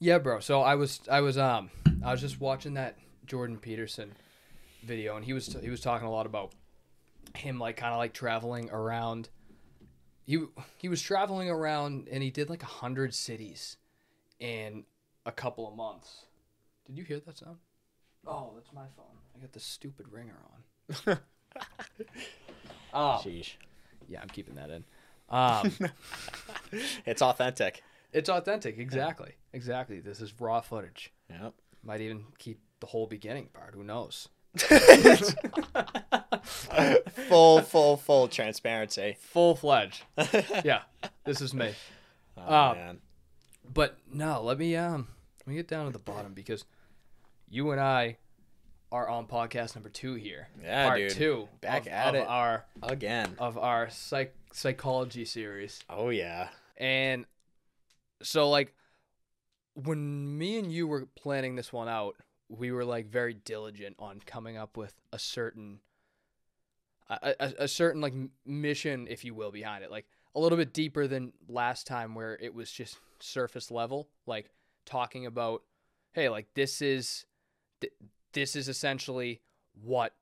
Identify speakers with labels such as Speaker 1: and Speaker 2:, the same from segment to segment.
Speaker 1: Yeah, bro. So I was I was um I was just watching that Jordan Peterson video, and he was he was talking a lot about him like kind of like traveling around. He he was traveling around, and he did like a hundred cities in a couple of months. Did you hear that sound? Oh, that's my phone. I got the stupid ringer on. oh,
Speaker 2: Sheesh.
Speaker 1: yeah, I'm keeping that in. Um,
Speaker 2: It's authentic.
Speaker 1: It's authentic. Exactly. Exactly. This is raw footage.
Speaker 2: Yep.
Speaker 1: Might even keep the whole beginning part. Who knows?
Speaker 2: full, full, full transparency.
Speaker 1: Full fledged. yeah, this is me.
Speaker 2: Oh,
Speaker 1: Uh,
Speaker 2: man.
Speaker 1: But no, let me um let me get down to the bottom because you and I are on podcast number two here.
Speaker 2: Yeah,
Speaker 1: part
Speaker 2: dude.
Speaker 1: two.
Speaker 2: Back
Speaker 1: of,
Speaker 2: at
Speaker 1: of
Speaker 2: it.
Speaker 1: Our
Speaker 2: Again.
Speaker 1: of our psych psychology series.
Speaker 2: Oh, yeah.
Speaker 1: And so like when me and you were planning this one out, we were like very diligent on coming up with a certain a, a, a certain like mission if you will behind it. Like a little bit deeper than last time where it was just surface level, like talking about hey, like this is th- this is essentially what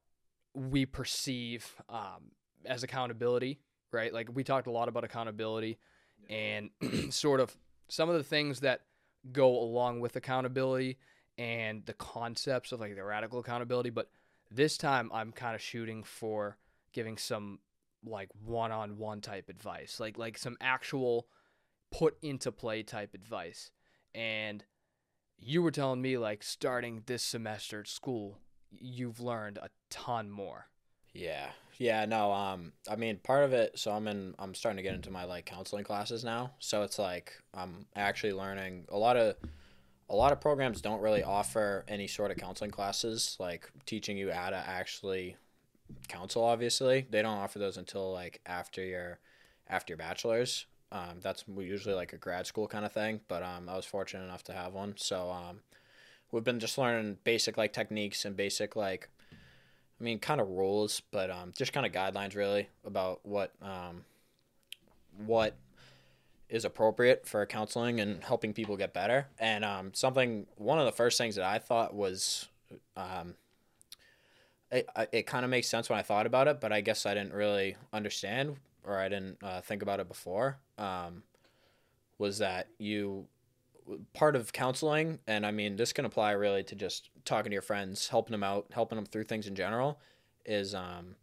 Speaker 1: we perceive um, as accountability, right? Like we talked a lot about accountability and sort of some of the things that go along with accountability and the concepts of like the radical accountability. But this time I'm kind of shooting for giving some like one-on-one type advice, like like some actual put into play type advice. And you were telling me like starting this semester at school, you've learned a ton more.
Speaker 2: Yeah. Yeah, no, um I mean part of it so I'm in I'm starting to get into my like counseling classes now. So it's like I'm actually learning a lot of a lot of programs don't really offer any sort of counseling classes like teaching you how to actually counsel obviously. They don't offer those until like after your after your bachelor's. Um, that's usually like a grad school kind of thing, but um, I was fortunate enough to have one. So um, we've been just learning basic like techniques and basic like I mean, kind of rules, but um, just kind of guidelines really about what um, what is appropriate for counseling and helping people get better. And um, something, one of the first things that I thought was, um, it it kind of makes sense when I thought about it, but I guess I didn't really understand or I didn't uh, think about it before. Um, was that you part of counseling and i mean this can apply really to just talking to your friends helping them out helping them through things in general is um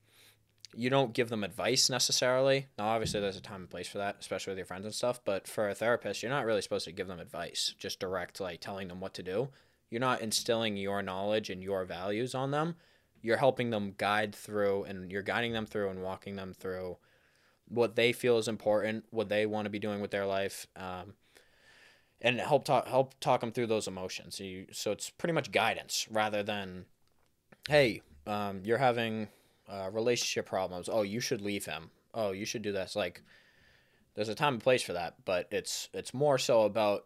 Speaker 2: you don't give them advice necessarily. Now obviously there's a time and place for that especially with your friends and stuff but for a therapist you're not really supposed to give them advice just direct like telling them what to do. You're not instilling your knowledge and your values on them. You're helping them guide through and you're guiding them through and walking them through what they feel is important what they want to be doing with their life um, and help talk help talk them through those emotions. So, you, so it's pretty much guidance rather than, hey, um, you're having uh, relationship problems. Oh, you should leave him. Oh, you should do this. Like, there's a time and place for that, but it's it's more so about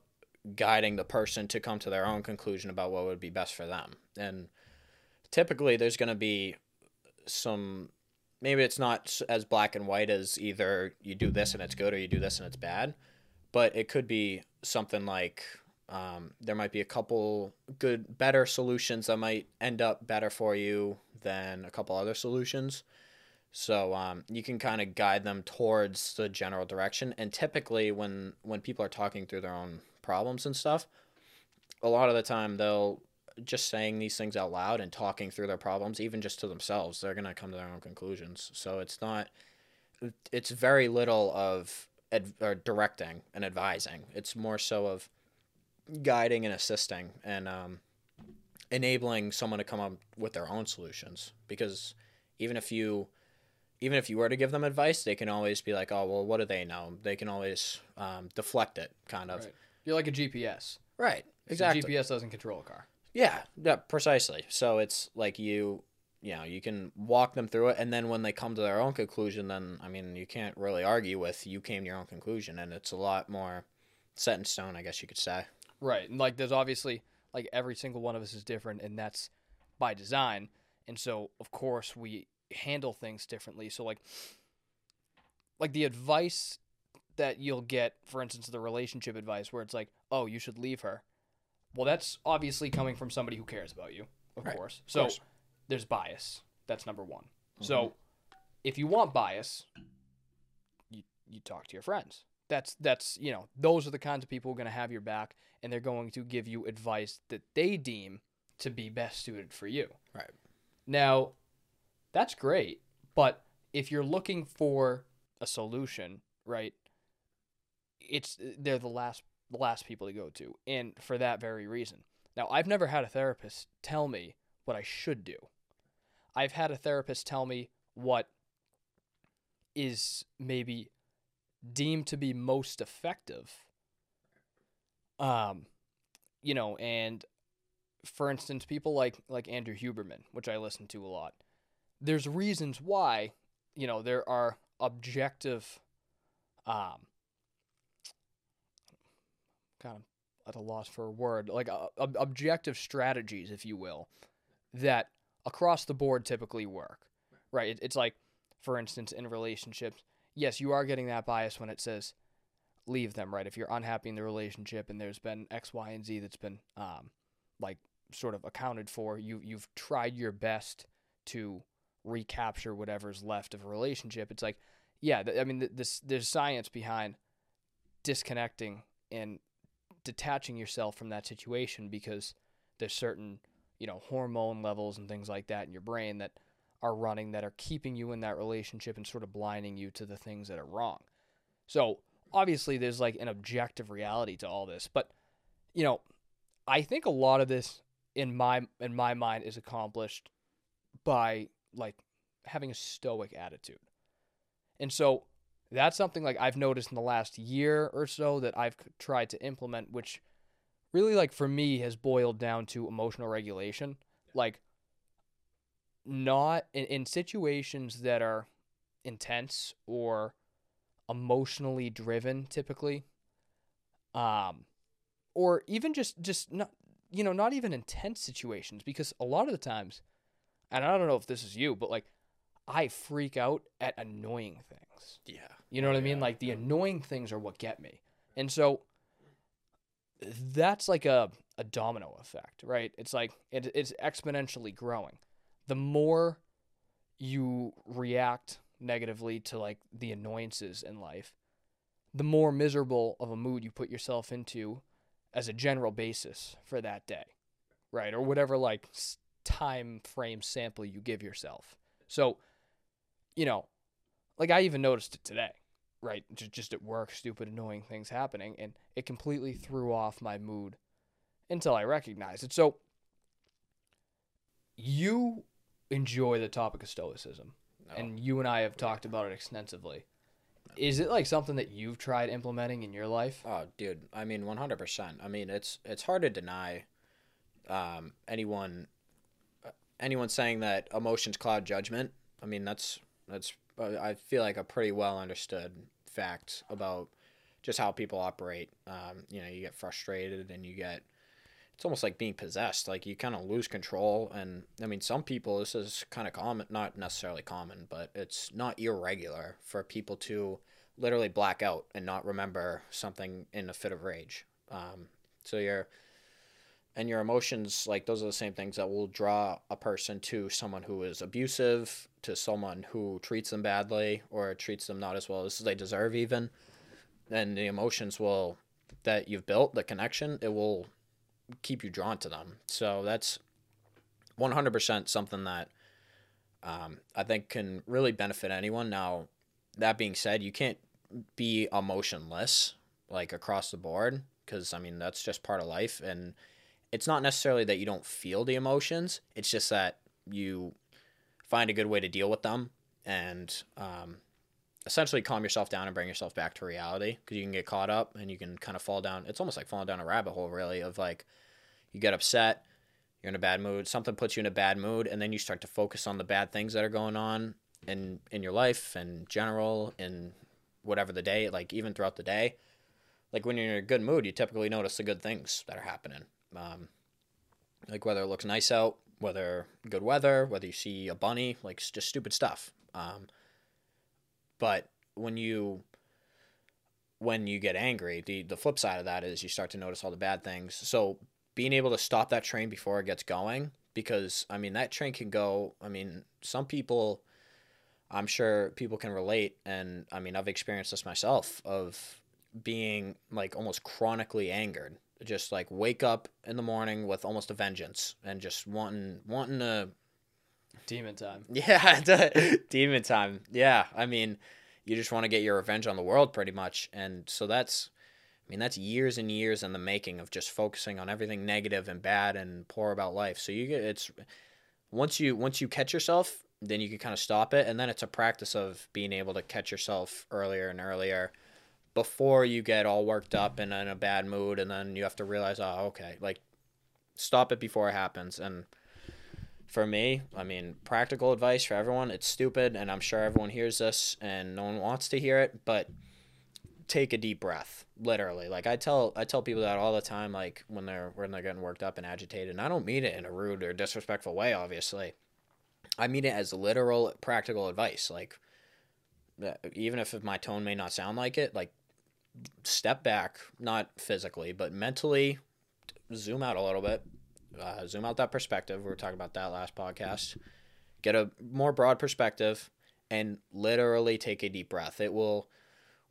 Speaker 2: guiding the person to come to their own conclusion about what would be best for them. And typically, there's going to be some. Maybe it's not as black and white as either you do this and it's good or you do this and it's bad but it could be something like um, there might be a couple good better solutions that might end up better for you than a couple other solutions. So um, you can kind of guide them towards the general direction and typically when when people are talking through their own problems and stuff a lot of the time they'll just saying these things out loud and talking through their problems even just to themselves they're going to come to their own conclusions. So it's not it's very little of ad, or directing and advising. It's more so of guiding and assisting and um, enabling someone to come up with their own solutions. Because even if you even if you were to give them advice, they can always be like, "Oh, well, what do they know?" They can always um, deflect it, kind of.
Speaker 1: Right. You're like a GPS.
Speaker 2: Right.
Speaker 1: So
Speaker 2: Exactly.
Speaker 1: GPS doesn't control a car.
Speaker 2: Yeah, yeah, precisely. So it's like you, you know, you can walk them through it, and then when they come to their own conclusion, then I mean, you can't really argue with you came to your own conclusion, and it's a lot more set in stone, I guess you could say.
Speaker 1: Right. And like there's obviously like every single one of us is different and that's by design. And so of course we handle things differently. So like like the advice that you'll get, for instance, the relationship advice where it's like, "Oh, you should leave her." Well, that's obviously coming from somebody who cares about you, of
Speaker 2: Right,
Speaker 1: course.
Speaker 2: Of
Speaker 1: So
Speaker 2: course.
Speaker 1: There's bias. That's number one.
Speaker 2: Mm-hmm.
Speaker 1: So if you want bias, you you talk to your friends. That's that's you know those are the kinds of people who are going to have your back, and they're going to give you advice that they deem to be best suited for you.
Speaker 2: Right.
Speaker 1: Now, that's great, but if you're looking for a solution, right? It's they're the last the last people to go to, and for that very reason. Now, I've never had a therapist tell me what I should do. I've had a therapist tell me what is maybe deemed to be most effective. Um, you know, and for instance, people like like Andrew Huberman, which I listen to a lot. There's reasons why, you know, there are objective um kind of at a loss for a word, like uh, ob- objective strategies, if you will, that across the board typically work. Right? It, it's like, for instance, in relationships, yes, you are getting that bias when it says leave them. Right? If you're unhappy in the relationship and there's been X, Y, and Z that's been um, like sort of accounted for, you you've tried your best to recapture whatever's left of a relationship. It's like, yeah, th- I mean, th- this there's science behind disconnecting and detaching yourself from that situation because there's certain you know hormone levels and things like that in your brain that are running that are keeping you in that relationship and sort of blinding you to the things that are wrong. So obviously there's like an objective reality to all this but you know i think a lot of this in my in my mind is accomplished by like having a stoic attitude. And so that's something like I've noticed in the last year or so that I've tried to implement, which really, like, for me has boiled down to emotional regulation. Like, not in, in situations that are intense or emotionally driven, typically, um, or even just, just not, you know, not even intense situations, because a lot of the times, and I don't know if this is you, but like, I freak out at annoying things.
Speaker 2: Yeah.
Speaker 1: You know what I mean? Like the annoying things are what get me. And so that's like a, a domino effect, right? It's like it, it's exponentially growing. The more you react negatively to like the annoyances in life, the more miserable of a mood you put yourself into as a general basis for that day, right? Or whatever like time frame sample you give yourself. So, you know, like I even noticed it today, right? Just just at work, stupid, annoying things happening, and it completely threw off my mood until I recognized it. So, you enjoy the topic of stoicism,
Speaker 2: No.
Speaker 1: and you and I have talked about it extensively. Is it like something that you've tried implementing in your life?
Speaker 2: Oh, dude. I mean, one hundred percent. I mean, it's it's hard to deny um, anyone uh, anyone saying that emotions cloud judgment. I mean, that's that's I feel like a pretty well understood fact about just how people operate. Um, you know, you get frustrated and you get it's almost like being possessed. Like you kind of lose control. And I mean, some people this is kind of common, not necessarily common, but it's not irregular for people to literally black out and not remember something in a fit of rage. Um, so your and your emotions, like those are the same things that will draw a person to someone who is abusive, to someone who treats them badly or treats them not as well as they deserve, even. And the emotions will that you've built, the connection, it will keep you drawn to them. So that's 100% something that um, I think can really benefit anyone. Now, that being said, you can't be emotionless like across the board because I mean that's just part of life and it's not necessarily that you don't feel the emotions it's just that you find a good way to deal with them and um, essentially calm yourself down and bring yourself back to reality because you can get caught up and you can kind of fall down it's almost like falling down a rabbit hole really of like you get upset you're in a bad mood something puts you in a bad mood and then you start to focus on the bad things that are going on in in your life and general in whatever the day like even throughout the day. Like when you're in a good mood you typically notice the good things that are happening um, like whether it looks nice out whether good weather whether you see a bunny like just stupid stuff um, but when you when you get angry the the flip side of that is you start to notice all the bad things so being able to stop that train before it gets going because I mean that train can go. I mean some people, I'm sure people can relate, and I mean I've experienced this myself of being like almost chronically angered just like wake up in the morning with almost a vengeance and just wanting wanting to
Speaker 1: demon time.
Speaker 2: Yeah demon time. Yeah i mean you just want to get your revenge on the world pretty much. And so that's i mean that's years and years in the making of just focusing on everything negative and bad and poor about life. So you get it's once you once you catch yourself then you can kind of stop it. And then it's a practice of being able to catch yourself earlier and earlier before you get all worked up and in a bad mood and then you have to realize oh okay like stop it before it happens. And for me i mean practical advice for everyone it's stupid and i'm sure everyone hears this and no one wants to hear it but take a deep breath literally. Like i tell i tell people that all the time like when they're when they're getting worked up and agitated and i don't mean it in a rude or disrespectful way obviously. I mean it as literal practical advice. Like uh, even if my tone may not sound like it like step back, not physically, but mentally, zoom out a little bit, uh, zoom out that perspective. We were talking about that last podcast. Get a more broad perspective and literally take a deep breath. It will.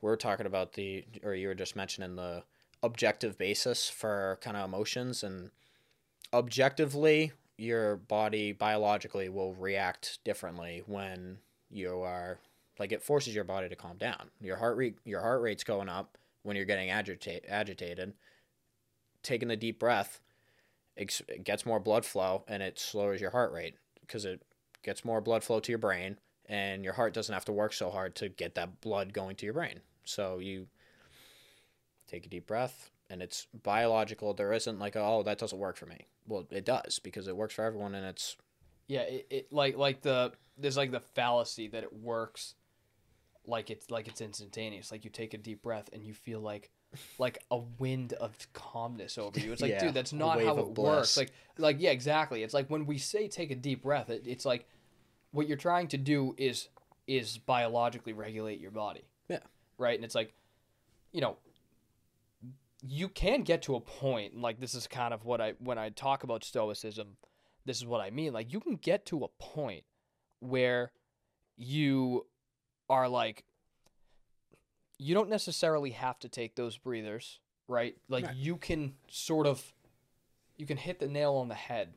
Speaker 2: We're talking about the, or you were just mentioning the objective basis for kind of emotions, and objectively, your body biologically will react differently when you are like it forces your body to calm down. Your heart rate your heart rate's going up when you're getting agita- agitated. Taking the deep breath it gets more blood flow and it slows your heart rate because it gets more blood flow to your brain and your heart doesn't have to work so hard to get that blood going to your brain. So you take a deep breath and it's biological. There isn't like, oh, that doesn't work for me. Well, it does because it works for everyone and it's
Speaker 1: yeah, it, it like like the there's like the fallacy that it works like it's like it's instantaneous. Like you take a deep breath and you feel like like a wind of calmness over you. It's like, yeah, dude, that's not how it works. Like like yeah, exactly. It's like when we say take a deep breath, it, it's like what you're trying to do is is biologically regulate your body.
Speaker 2: Yeah.
Speaker 1: Right? And it's like you know, you can get to a point like this is kind of what I when I talk about stoicism, this is what I mean. Like you can get to a point where you are like you don't necessarily have to take those breathers, right? Like right. you can sort of you can hit the nail on the head,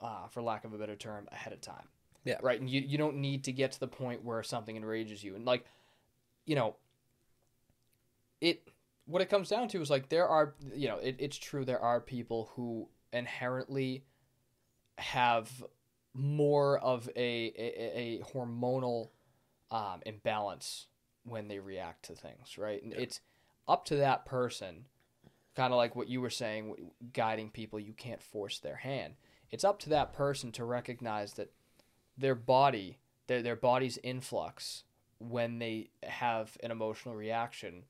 Speaker 1: uh, for lack of a better term, ahead of time.
Speaker 2: Yeah.
Speaker 1: Right. And you, you don't need to get to the point where something enrages you. And like, you know, it what it comes down to is like there are you know, it, it's true there are people who inherently have more of a, a, a hormonal um, imbalance when they react to things, right? And yeah. it's up to that person, kind of like what you were saying, guiding people. You can't force their hand. It's up to that person to recognize that their body, their their body's influx when they have an emotional reaction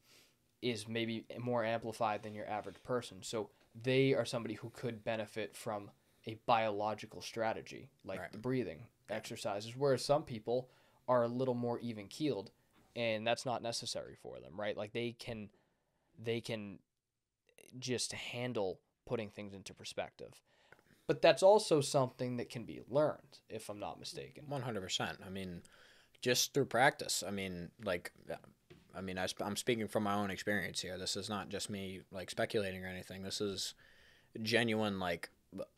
Speaker 1: is maybe more amplified than your average person. So they are somebody who could benefit from a biological strategy like right. the breathing exercises, whereas some people are a little more even keeled and that's not necessary for them right? Like they can they can just handle putting things into perspective. But that's also something that can be learned if i'm not mistaken.
Speaker 2: 100% i mean just through practice. I mean like i mean I, i'm speaking from my own experience here. This is not just me like speculating or anything. This is genuine like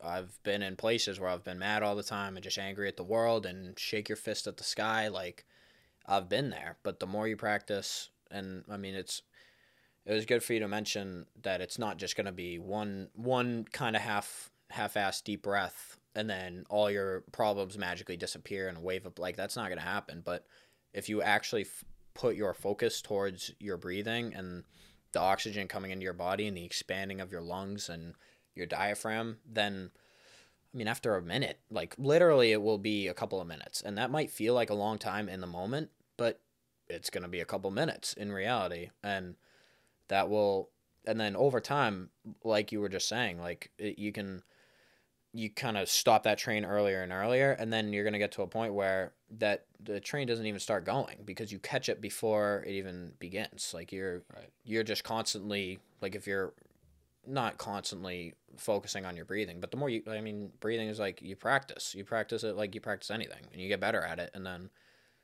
Speaker 2: I've been in places where I've been mad all the time and just angry at the world and shake your fist at the sky. Like I've been there, but the more you practice, and I mean, it's it was good for you to mention that it's not just going to be one one kind of half half-ass deep breath and then all your problems magically disappear in a wave of like that's not going to happen. But if you actually f- put your focus towards your breathing and the oxygen coming into your body and the expanding of your lungs and your diaphragm, then I mean, after a minute, like literally, it will be a couple of minutes. And that might feel like a long time in the moment, but it's going to be a couple minutes in reality. And that will, and then over time, like you were just saying, like it, you can, you kind of stop that train earlier and earlier. And then you're going to get to a point where that the train doesn't even start going because you catch it before it even begins. Like you're, right. you're just constantly, like if you're not constantly focusing on your breathing, but the more you, I mean, breathing is like you practice. You practice it like you practice anything, and you get better at it, and then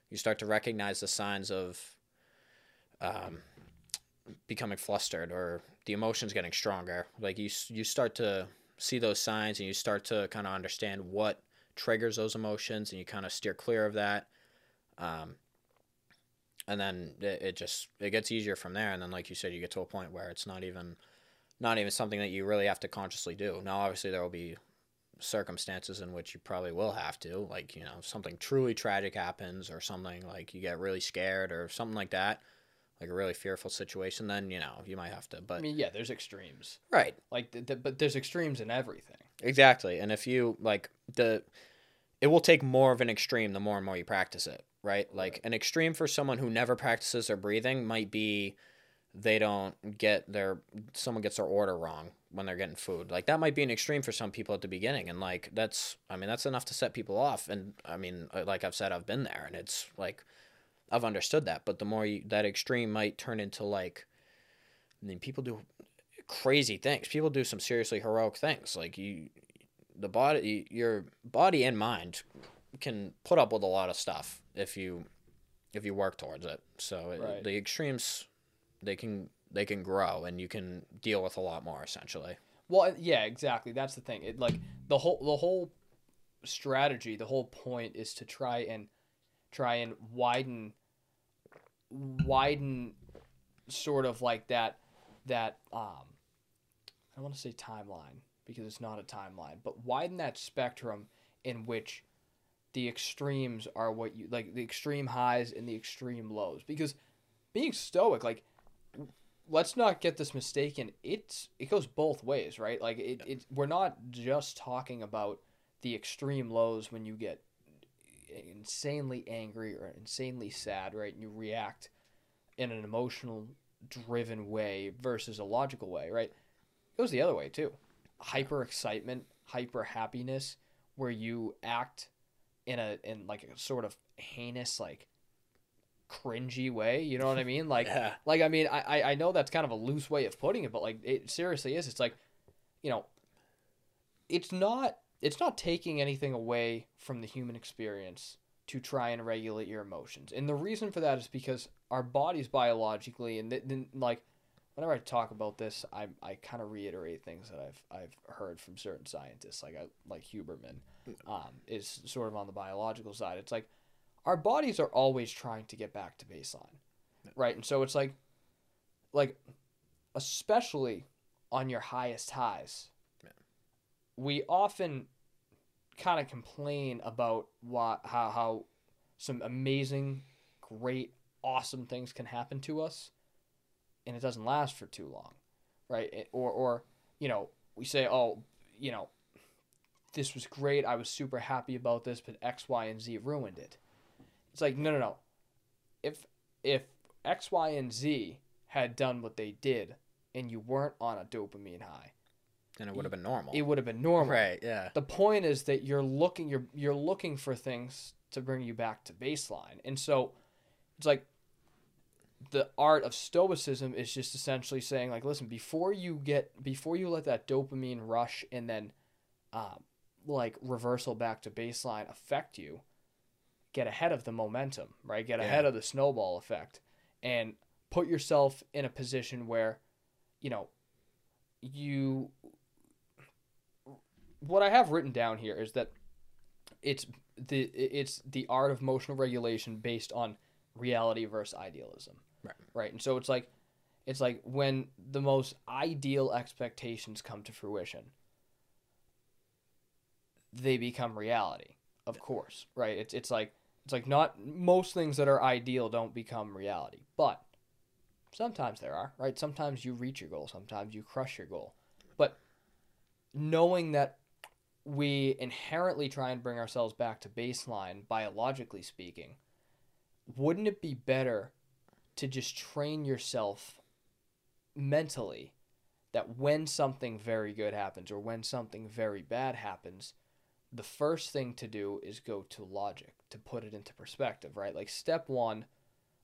Speaker 2: you start to recognize the signs of um, becoming flustered or the emotions getting stronger. Like you, you start to see those signs, and you start to kind of understand what triggers those emotions, and you kind of steer clear of that. Um, and then it, it just it gets easier from there and then like you said you get to a point where it's not even not even something that you really have to consciously do now obviously there will be circumstances in which you probably will have to like you know if something truly tragic happens or something like you get really scared or something like that like a really fearful situation then you know you might have to but
Speaker 1: I mean, yeah, there's extremes.
Speaker 2: right
Speaker 1: Like, th- th- but there's extremes in everything.
Speaker 2: Exactly. And if you like the it will take more of an extreme the more and more you practice it, right? Like an extreme for someone who never practices their breathing might be they don't get their someone gets their order wrong when they're getting food. Like that might be an extreme for some people at the beginning and like that's I mean that's enough to set people off and I mean uh, like I've said I've been there and it's like I've understood that, but the more you, that extreme might turn into like I mean people do crazy things. People do some seriously heroic things. Like you, the body, your body and mind can put up with a lot of stuff if you, if you work towards it. So it-
Speaker 1: Right.
Speaker 2: the extremes, they can they can grow and you can deal with a lot more essentially.
Speaker 1: Well, yeah, exactly. That's the thing. It like the whole the whole strategy, the whole point is to try and try and widen widen sort of like that that um I don't want to say timeline because it's not a timeline, but widen that spectrum in which the extremes are what you like the extreme highs and the extreme lows because being stoic like let's not get this mistaken it's it goes both ways right? Like it, it we're not just talking about the extreme lows when you get insanely angry or insanely sad right? And you react in an emotional driven way versus a logical way right? It goes the other way too. Hyper excitement hyper happiness where you act in a in like a sort of heinous like cringy way you know what i mean like
Speaker 2: Yeah.
Speaker 1: like I mean, I I- know that's kind of a loose way of putting it, but like it seriously is. It's like, you know, it's not it's not taking anything away from the human experience to try and regulate your emotions, and the reason for that is because our bodies biologically, and th- then like whenever I talk about this, I I kind of reiterate things that I've I've heard from certain scientists, like I like Huberman, um, is sort of on the biological side. It's like our bodies are always trying to get back to baseline right? And so it's like like especially on your highest highs
Speaker 2: Yeah.
Speaker 1: we often kind of complain about what how how some amazing great awesome things can happen to us and it doesn't last for too long right? It- or or you know we say oh you know this was great i was super happy about this but x y and z ruined it it's like no no no if if X, Y, and Z had done what they did and you weren't on a dopamine high,
Speaker 2: Then it would have been normal.
Speaker 1: it would have been normal.
Speaker 2: Right, yeah.
Speaker 1: The point is that you're looking you're you're looking for things to bring you back to baseline. And so it's like the art of stoicism is just essentially saying like listen, before you get before you let that dopamine rush and then um, like reversal back to baseline affect you, get ahead of the momentum, right? Get ahead
Speaker 2: Yeah.
Speaker 1: of the snowball effect and put yourself in a position where, you know, you what I have written down here is that it's the it's the art of emotional regulation based on reality versus idealism.
Speaker 2: Right.
Speaker 1: Right. And so it's like it's like when the most ideal expectations come to fruition, they become reality. Of course, right? It's it's like it's like not most things that are ideal don't become reality, but sometimes there are, right? Sometimes you reach your goal, sometimes you crush your goal. But knowing that we inherently try and bring ourselves back to baseline biologically speaking, wouldn't it be better to just train yourself mentally that when something very good happens or when something very bad happens, the first thing to do is go to logic to put it into perspective, right? Like step one,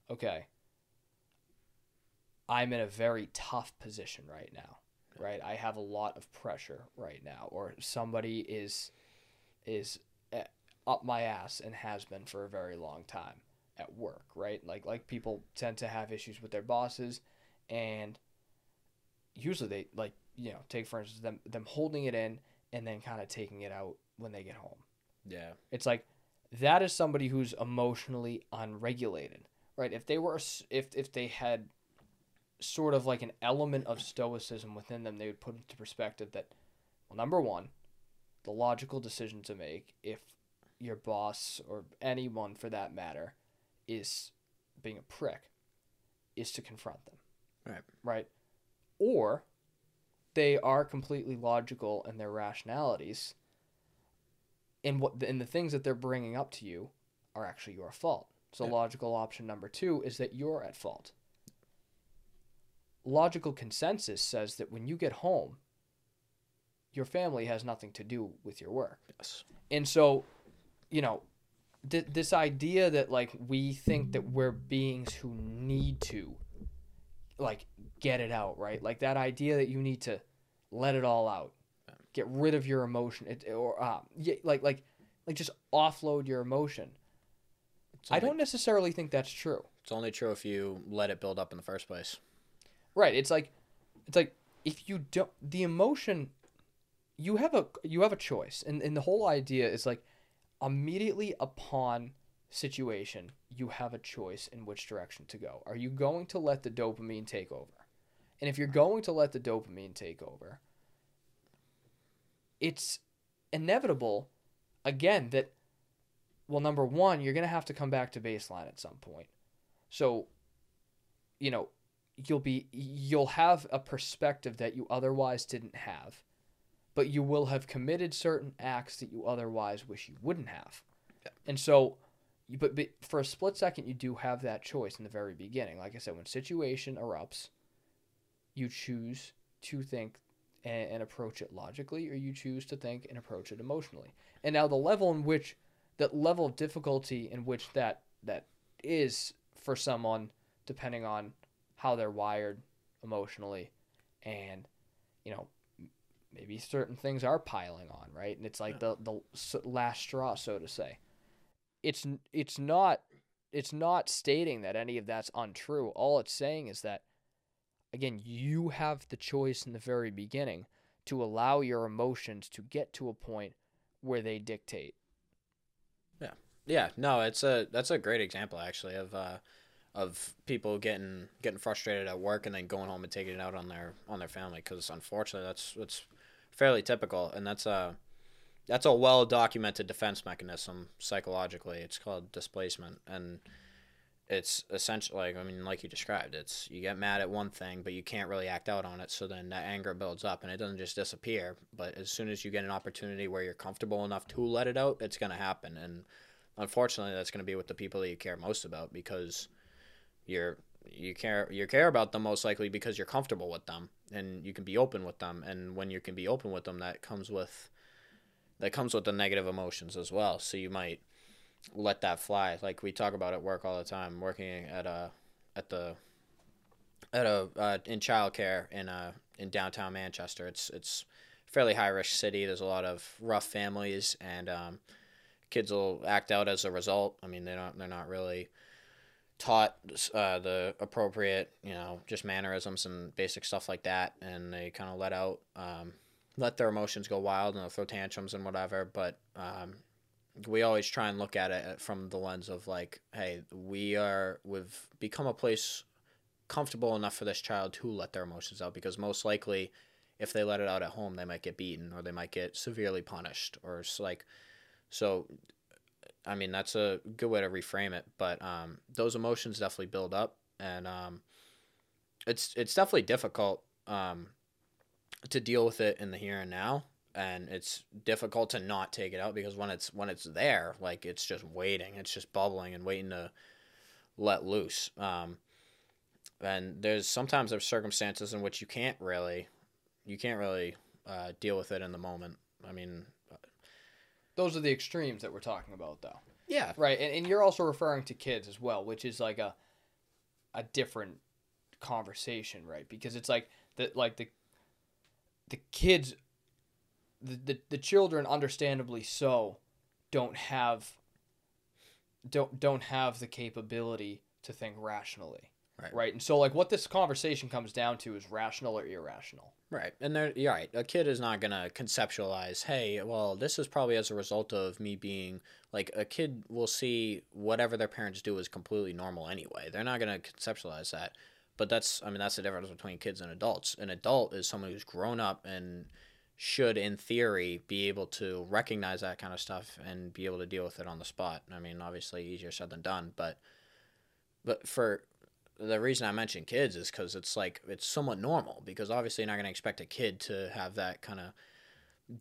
Speaker 1: okay, I'm in a very tough position right now. right? I have a lot of pressure right now, or somebody is is eh, up my ass and has been for a very long time at work, right? Like like people tend to have issues with their bosses, and usually they like you know take for instance them them holding it in and then kind of taking it out when they get home.
Speaker 2: Yeah.
Speaker 1: It's like that is somebody who's emotionally unregulated, right? If they were if if they had sort of like an element of stoicism within them, they would put into perspective that well, number one, the logical decision to make if your boss or anyone for that matter is being a prick is to confront them.
Speaker 2: Right.
Speaker 1: Right? Or they are completely logical in their rationalities and what and the things that they're bringing up to you are actually your fault. So
Speaker 2: Yeah.
Speaker 1: logical option number 2 is that you're at fault. Logical consensus says that when you get home your family has nothing to do with your work.
Speaker 2: Yes.
Speaker 1: And so, you know, th- this idea that like we think that we're beings who need to like get it out, right? Like that idea that you need to let it all out, get rid of your emotion, it, or uh, like like like just offload your emotion.
Speaker 2: It's
Speaker 1: I don't necessarily think that's true.
Speaker 2: It's only true if you let it build up in the first place.
Speaker 1: Right. It's like it's like if you don't the emotion you have a you have a choice. And and the whole idea is like immediately upon situation, you have a choice in which direction to go. Are you going to let the dopamine take over? And if you're going to let the dopamine take over, it's inevitable again that well number 1, you're going to have to come back to baseline at some point. So you know, you'll be you'll have a perspective that you otherwise didn't have but you will have committed certain acts that you otherwise wish you wouldn't have
Speaker 2: Yeah.
Speaker 1: and so but, but for a split second you do have that choice in the very beginning like i said when situation erupts you choose to think and, and approach it logically or you choose to think and approach it emotionally. And now the level in which that level of difficulty in which that that is for someone depending on how they're wired emotionally and you know maybe certain things are piling on right? And it's like the the last straw so to say. It's it's not it's not stating that any of that's untrue. All it's saying is that again you have the choice in the very beginning to allow your emotions to get to a point where they dictate.
Speaker 2: Yeah, Yeah, no, it's a that's a great example actually of uh, of people getting getting frustrated at work and then going home and taking it out on their on their family because unfortunately that's that's fairly typical. And that's a that's a well documented defense mechanism psychologically. It's called displacement. And it's essentially like I mean like you described it's you get mad at one thing but you can't really act out on it so then that anger builds up and it doesn't just disappear but as soon as you get an opportunity where you're comfortable enough to let it out it's going to happen and unfortunately that's going to be with the people that you care most about because you're you care you care about them most likely because you're comfortable with them and you can be open with them and when you can be open with them that comes with that comes with the negative emotions as well so you might let that fly like we talk about at work all the time working at a at the at a uh, in childcare in uh in downtown Manchester it's it's fairly high risk city there's a lot of rough families and um kids will act out as a result. I mean, they don't they're not really taught uh, the appropriate, you know, just mannerisms and basic stuff like that, and they kind of let out, um, let their emotions go wild and they'll throw tantrums and whatever. But um, we always try and look at it from the lens of like, hey, we are we've become a place comfortable enough for this child to let their emotions out because most likely if they let it out at home they might get beaten or they might get severely punished or it's like so, I mean, that's a good way to reframe it. But um, those emotions definitely build up, and um, it's it's definitely difficult um, to deal with it in the here and now, and it's difficult to not take it out because when it's when it's there, like it's just waiting, it's just bubbling and waiting to let loose. Um, and there's sometimes there's circumstances in which you can't really, you can't really uh, deal with it in the moment. I mean,
Speaker 1: those are the extremes that we're talking about though
Speaker 2: yeah,
Speaker 1: Right, and, and you're also referring to kids as well, which is like a a different conversation, right? Because it's like the like the the kids the, the, the children understandably so don't have don't don't have the capability to think rationally
Speaker 2: Right.
Speaker 1: right and so like what this conversation comes down to is rational or irrational
Speaker 2: Right. And they're you're right. A kid is not gonna conceptualize, hey, well, this is probably as a result of me being like a kid will see whatever their parents do is completely normal anyway. They're not gonna conceptualize that. But that's I mean, that's the difference between kids and adults. An adult is someone who's grown up and should in theory be able to recognize that kind of stuff and be able to deal with it on the spot. I mean, obviously easier said than done, but but for the reason I mention kids is because it's like it's somewhat normal because obviously you're not going to expect a kid to have that kind of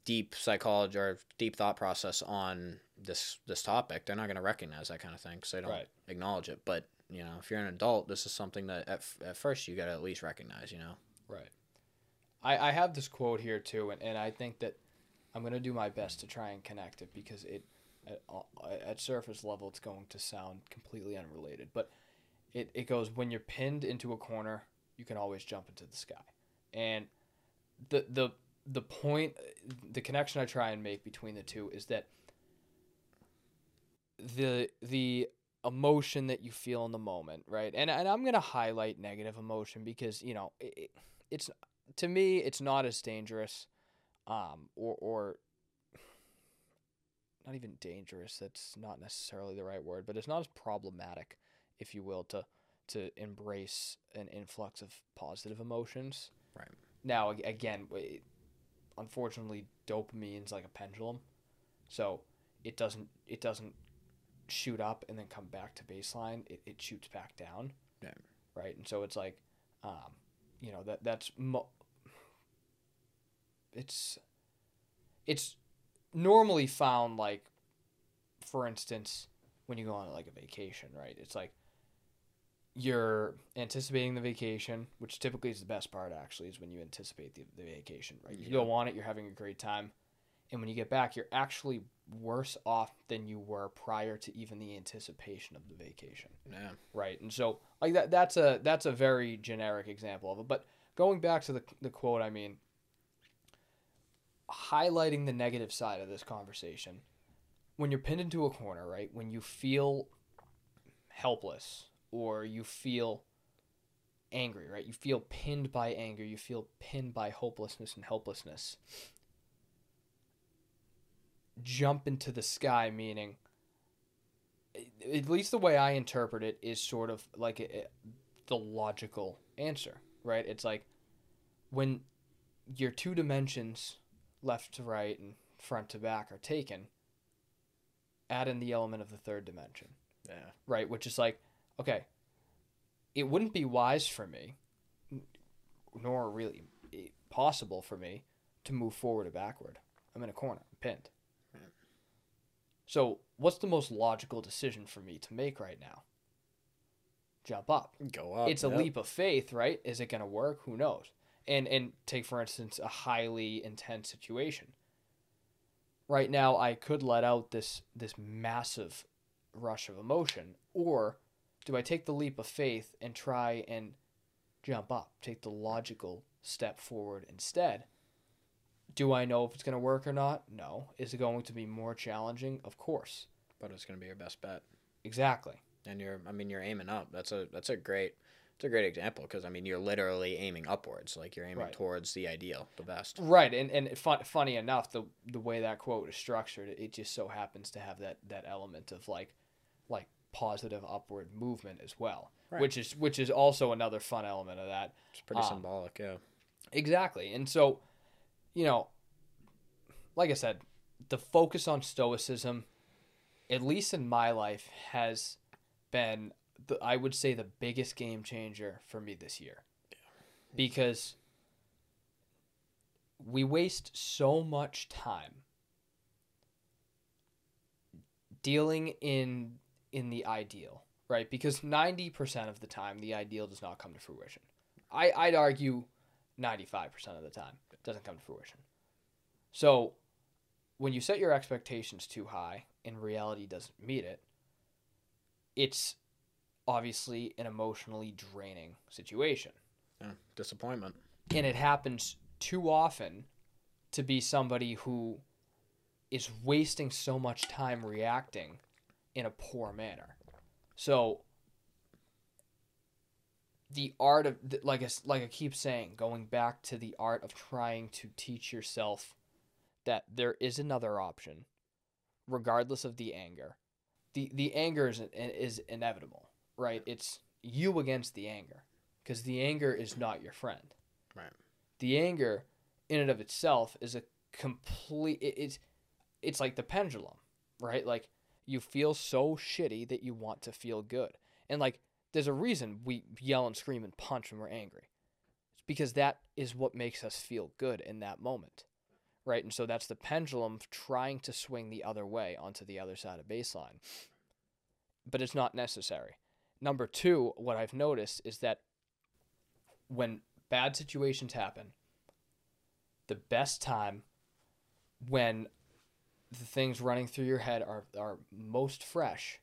Speaker 2: deep psychology or deep thought process on this this topic. They're not going to recognize that kind of thing because they don't
Speaker 1: Right.
Speaker 2: acknowledge it. But you know, if you're an adult, this is something that at, f- at first you got to at least recognize. You know,
Speaker 1: Right. I, I have this quote here too, and, and I think that I'm gonna do my best to try and connect it because it at, at surface level it's going to sound completely unrelated, but it, it goes when you're pinned into a corner, you can always jump into the sky, and the the the point, the connection I try and make between the two is that the the emotion that you feel in the moment, right? And and I'm gonna highlight negative emotion because you know it- it's to me it's not as dangerous, um, or or not even dangerous. That's not necessarily the right word, but it's not as problematic, if you will, to to embrace an influx of positive emotions.
Speaker 2: Right.
Speaker 1: Now again, unfortunately, dopamine's like a pendulum, so it doesn't it doesn't shoot up and then come back to baseline. It, it shoots back down.
Speaker 2: Yeah.
Speaker 1: Right. And so it's like, um, you know, that that's mo- it's it's normally found like for instance when you go on like a vacation right? It's like you're anticipating the vacation which typically is the best part actually is when you anticipate the, the vacation right? You go on it you're having a great time and when you get back you're actually worse off than you were prior to even the anticipation of the vacation
Speaker 2: yeah,
Speaker 1: right? And so like that that's a that's a very generic example of it but going back to the, the quote i mean highlighting the negative side of this conversation when you're pinned into a corner right when you feel helpless or you feel angry right you feel pinned by anger you feel pinned by hopelessness and helplessness jump into the sky meaning at least the way I interpret it is sort of like a, a- the logical answer, right? It's like when your two dimensions, left to right and front to back, are taken, add in the element of the third dimension,
Speaker 2: yeah,
Speaker 1: right? Which is like, okay, it wouldn't be wise for me, nor really possible for me, to move forward or backward. I'm in a corner, I'm pinned. So, what's the most logical decision for me to make right now? Jump up.
Speaker 2: go up.
Speaker 1: it's a
Speaker 2: yep.
Speaker 1: leap of faith, right? Is it going to work? Who knows? And and take for instance a highly intense situation. Right now, I could let out this this massive rush of emotion, or do I take the leap of faith and try and jump up, take the logical step forward instead? Do I know if it's going to work or not? No. Is it going to be more challenging? Of course.
Speaker 2: but it's gonna be your best bet.
Speaker 1: Exactly.
Speaker 2: and you're i mean you're aiming up that's a that's a great it's a great example because i mean you're literally aiming upwards like you're aiming
Speaker 1: Right.
Speaker 2: towards the ideal the best
Speaker 1: Right, and and fun, funny enough, the the way that quote is structured, it just so happens to have that that element of like like positive upward movement as well,
Speaker 2: Right.
Speaker 1: which is which is also another fun element of that.
Speaker 2: it's pretty
Speaker 1: Um,
Speaker 2: symbolic yeah
Speaker 1: Exactly, and so, you know, like I said, the focus on stoicism, at least in my life, has been the, I would say the biggest game changer for me this year, because we waste so much time dealing in in the ideal, right? Because ninety percent of the time, the ideal does not come to fruition. I I'd argue 95% of the time it doesn't come to fruition. So when you set your expectations too high and reality doesn't meet it, it's obviously an emotionally draining situation.
Speaker 2: yeah disappointment
Speaker 1: And it happens too often to be somebody who is wasting so much time reacting in a poor manner. So the art of like I, like I keep saying, going back to the art of trying to teach yourself that there is another option, regardless of the anger. the The anger is is inevitable, right? It's you against the anger, because the anger is not your friend.
Speaker 2: Right.
Speaker 1: The anger, in and of itself, is a complete. It, it's it's like the pendulum, right? Like you feel so shitty that you want to feel good, and like there's a reason we yell and scream and punch when we're angry. It's because that is what makes us feel good in that moment. Right? And so that's the pendulum trying to swing the other way onto the other side of baseline. But it's not necessary. Number two, what I've noticed is that when bad situations happen, the best time when the things running through your head are, are most fresh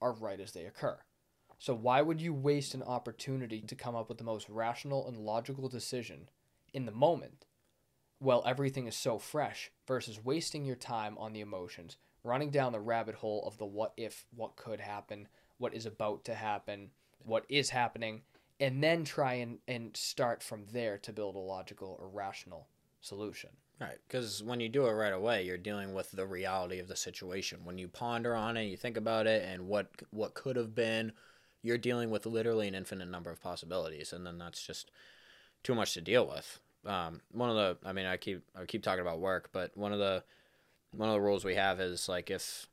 Speaker 1: are right as they occur. So why would you waste an opportunity to come up with the most rational and logical decision in the moment while everything is so fresh versus wasting your time on the emotions, running down the rabbit hole of the what if, what could happen, what is about to happen, what is happening, and then try and, and start from there to build a logical or rational solution.
Speaker 2: Right, because when you do it right away, you're dealing with the reality of the situation. When you ponder on it, you think about it, and what what could have been, you're dealing with literally an infinite number of possibilities, and then that's just too much to deal with. Um, one of the, I mean, I keep I keep talking about work, but one of the one of the rules we have is like if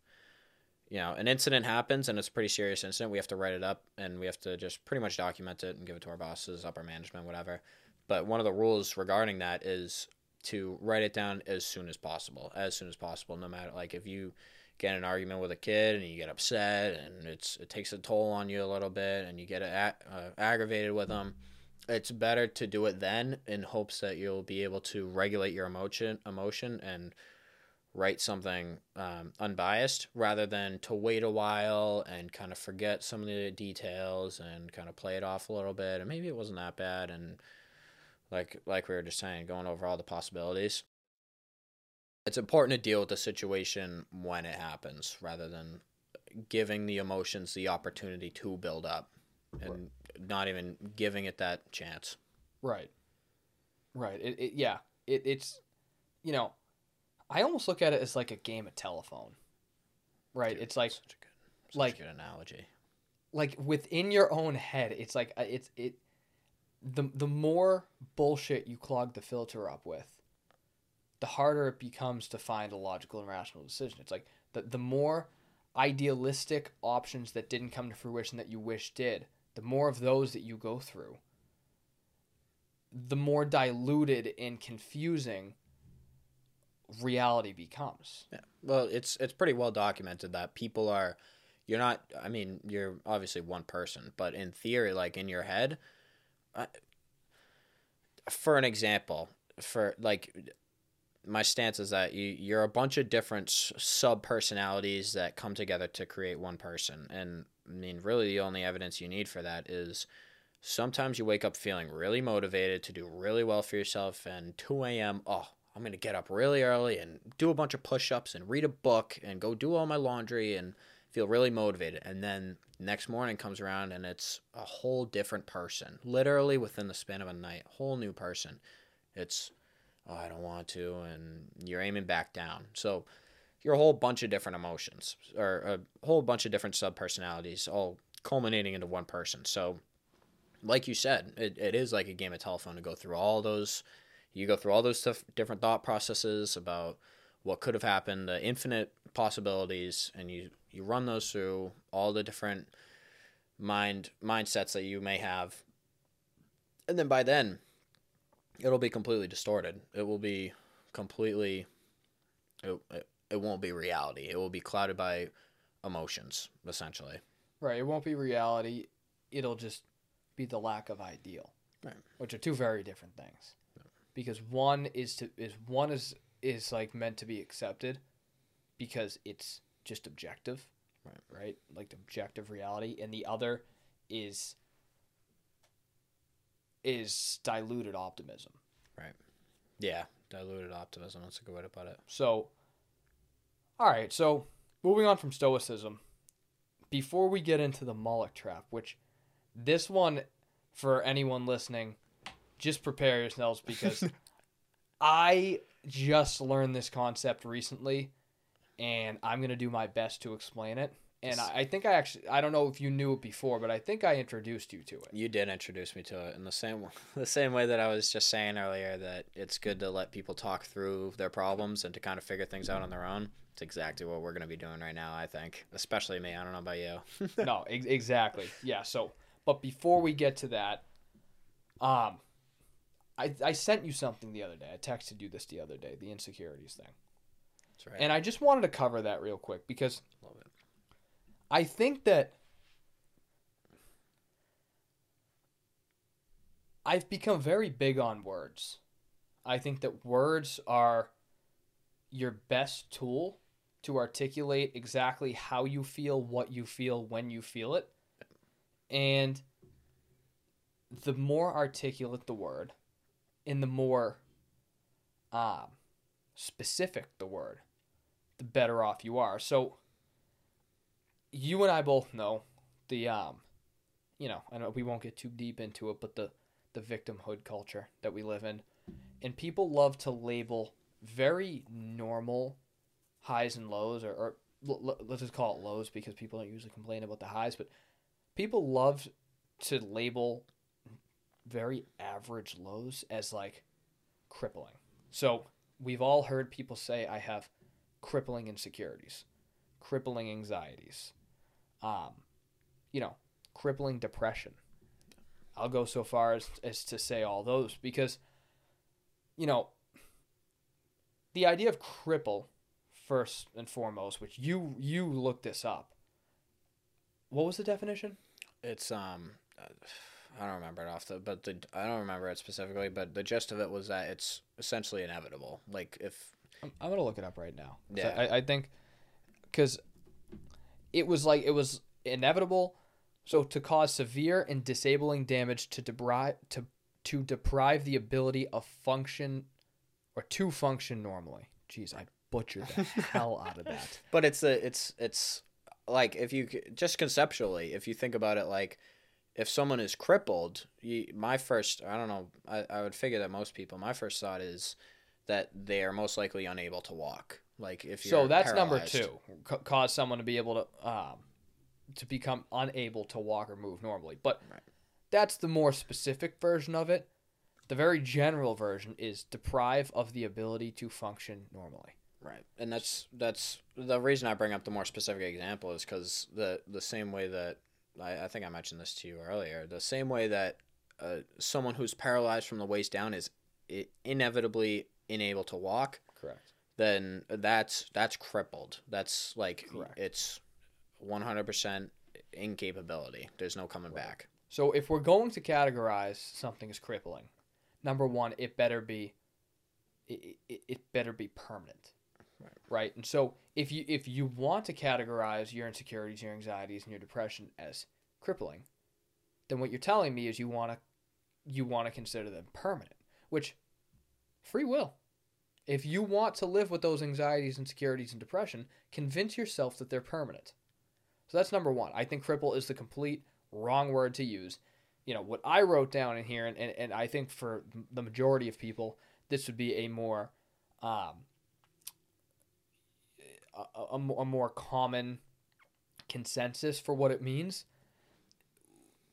Speaker 2: you know an incident happens and it's a pretty serious incident, we have to write it up and we have to just pretty much document it and give it to our bosses, upper management, whatever. But one of the rules regarding that is to write it down as soon as possible, as soon as possible, no matter like if you get an argument with a kid and you get upset and it's it takes a toll on you a little bit and you get uh, aggravated with them it's better to do it then in hopes that you'll be able to regulate your emotion emotion and write something um, unbiased rather than to wait a while and kind of forget some of the details and kind of play it off a little bit and maybe it wasn't that bad and like like we were just saying going over all the possibilities it's important to deal with the situation when it happens rather than giving the emotions the opportunity to build up and right. not even giving it that chance.
Speaker 1: Right. Right. It, it yeah. It, it's you know, I almost look at it as like a game of telephone. Right? Dude, it's like such a good, such like
Speaker 2: a good analogy.
Speaker 1: Like within your own head, it's like uh, it's it the the more bullshit you clog the filter up with, the harder it becomes to find a logical and rational decision. It's like the the more idealistic options that didn't come to fruition that you wish did, the more of those that you go through, the more diluted and confusing reality becomes.
Speaker 2: Yeah. Well, it's it's pretty well documented that people are you're not I mean, you're obviously one person, but in theory like in your head for an example, for like my stance is that you you're a bunch of different sub personalities that come together to create one person and i mean really the only evidence you need for that is sometimes you wake up feeling really motivated to do really well for yourself and 2 a.m oh i'm going to get up really early and do a bunch of push-ups and read a book and go do all my laundry and feel really motivated and then next morning comes around and it's a whole different person literally within the span of a night whole new person it's oh, I don't want to, and you're aiming back down. So you're a whole bunch of different emotions or a whole bunch of different sub personalities all culminating into one person. So, like you said, it, it is like a game of telephone to go through all those. You go through all those stuff, different thought processes about what could have happened, the infinite possibilities, and you you run those through all the different mind mindsets that you may have, and then by then it'll be completely distorted. It will be completely it, it, it won't be reality. It will be clouded by emotions essentially.
Speaker 1: Right, it won't be reality. It'll just be the lack of ideal.
Speaker 2: Right.
Speaker 1: Which are two very different things. Because one is to is one is is like meant to be accepted because it's just objective.
Speaker 2: Right.
Speaker 1: Right? Like objective reality and the other is is diluted optimism.
Speaker 2: Right. Yeah, diluted optimism. That's a good way to put it.
Speaker 1: So, all right. So, moving on from Stoicism, before we get into the Moloch trap, which this one, for anyone listening, just prepare yourselves because I just learned this concept recently and I'm going to do my best to explain it. And I, think I actually, I don't know if you knew it before, but I think I introduced you to it.
Speaker 2: You did introduce me to it in the same the same way that I was just saying earlier that it's good to let people talk through their problems and to kind of figure things out on their own. It's exactly what we're going to be doing right now, I think. Especially me. I don't know about you.
Speaker 1: no, ex- exactly. Yeah. So, but before we get to that, um, I I sent you something the other day. I texted you this the other day, the insecurities thing,
Speaker 2: That's right.
Speaker 1: and I just wanted to cover that real quick because
Speaker 2: Love it.
Speaker 1: I think that I've become very big on words. I think that words are your best tool to articulate exactly how you feel, what you feel, when you feel it. And the more articulate the word and the more um, specific the word, the better off you are. So you and I both know the um you know, I know we won't get too deep into it, but the the victimhood culture that we live in. And people love to label very normal highs and lows or, or l- l- let's just call it lows because people don't usually complain about the highs, but people love to label very average lows as like crippling. So, we've all heard people say I have crippling insecurities, crippling anxieties, um, you know, crippling depression. I'll go so far as, as to say all those because, you know, the idea of cripple, first and foremost, which you you looked this up. What was the definition?
Speaker 2: It's um, uh, I don't remember it off the, but the I don't remember it specifically, but the gist of it was that it's essentially inevitable. Like if
Speaker 1: I'm, I'm gonna look it up right now.
Speaker 2: Yeah.
Speaker 1: I, I think because it was like it was inevitable. So to cause severe and disabling damage to deprive to to deprive the ability of function or to function normally. Jeez, I butchered the hell out of that.
Speaker 2: But it's a it's it's like if you just conceptually, if you think about it, like if someone is crippled, you, my first I don't know I, I would figure that most people my first thought is that they are most likely unable to walk. Like if
Speaker 1: So that's number two. ca- cause someone to be able to um, to become unable to walk or move normally. But
Speaker 2: Right.
Speaker 1: that's the more specific version of it. The very general version is deprive of the ability to function normally.
Speaker 2: Right, and that's that's the reason I bring up the more specific example is because the the same way that I, I think I mentioned this to you earlier, the same way that uh, someone who's paralyzed from the waist down is inevitably unable to walk,
Speaker 1: Correct.
Speaker 2: then that's that's crippled. That's like
Speaker 1: Correct.
Speaker 2: it's one hundred percent incapability. There's no coming back.
Speaker 1: So if we're going to categorize something as crippling, number one, it better be it, it, it better be permanent.
Speaker 2: Right.
Speaker 1: Right. And so if you if you want to categorize your insecurities, your anxieties, and your depression as crippling, then what you're telling me is you want to you want to consider them permanent, which free will. If you want to live with those anxieties, insecurities, and depression, convince yourself that they're permanent. So that's number one. I think cripple is the complete wrong word to use. You know, what I wrote down in here, and, and, and I think for the majority of people, this would be a more, um, a, a, a more common consensus for what it means.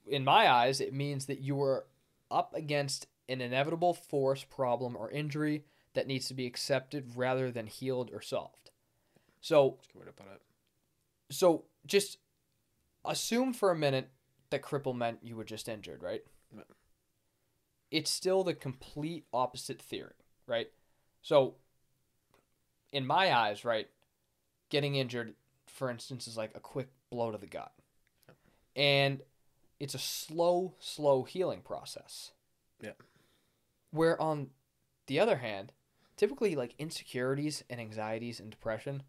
Speaker 1: In my eyes, it means that you are up against an inevitable force, problem, or injury that needs to be accepted rather than healed or solved. So,
Speaker 2: That's a good way to put it.
Speaker 1: so just assume for a minute that cripple meant you were just injured, right? It's still the complete opposite theory, right? So, in my eyes, right, getting injured, for instance, is like a quick blow to the gut. And it's a slow, slow healing process.
Speaker 2: Yeah.
Speaker 1: Where on the other hand, typically like insecurities and anxieties and depression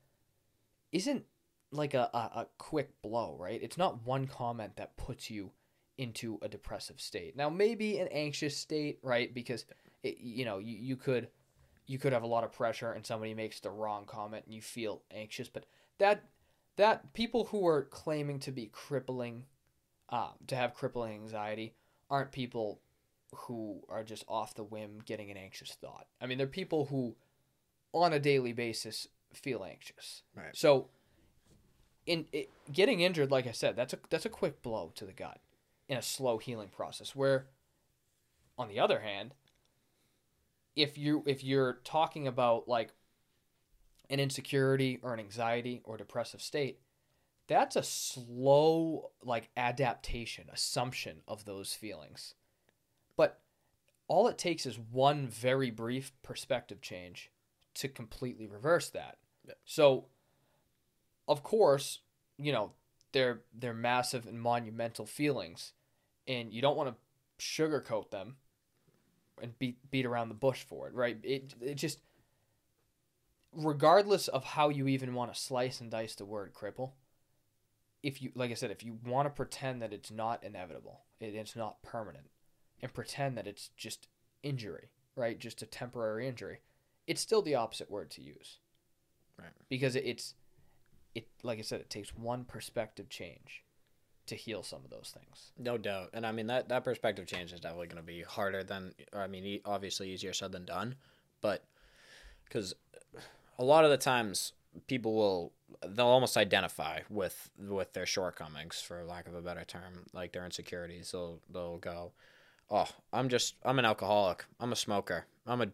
Speaker 1: isn't like a, a, a quick blow, right? It's not one comment that puts you into a depressive state. Now, maybe an anxious state, right? Because, it, you know, you, you could you could have a lot of pressure and somebody makes the wrong comment and you feel anxious but that that people who are claiming to be crippling um, to have crippling anxiety aren't people who are just off the whim getting an anxious thought i mean they're people who on a daily basis feel anxious
Speaker 2: Right.
Speaker 1: so in it, getting injured like i said that's a that's a quick blow to the gut in a slow healing process where on the other hand if you if you're talking about like an insecurity or an anxiety or depressive state that's a slow like adaptation assumption of those feelings. But all it takes is one very brief perspective change to completely reverse that.
Speaker 2: Yeah.
Speaker 1: so of course you know they're they're massive and monumental feelings and you don't want to sugarcoat them and beat beat around the bush for it, right? It it just regardless of how you even want to slice and dice the word cripple, if you like I said, if you want to pretend that it's not inevitable, it, it's not permanent, and pretend that it's just injury, right? Just a temporary injury, it's still the opposite word to use.
Speaker 2: Right.
Speaker 1: Because it, it's it like I said, it takes one perspective change to heal some of those things.
Speaker 2: No doubt, and I mean that that perspective change is definitely going to be harder than, or I mean, obviously easier said than done, but because a lot of the times people will they'll almost identify with with their shortcomings, for lack of a better term, like their insecurities. They'll they'll go, oh, I'm just I'm an alcoholic, I'm a smoker, I'm a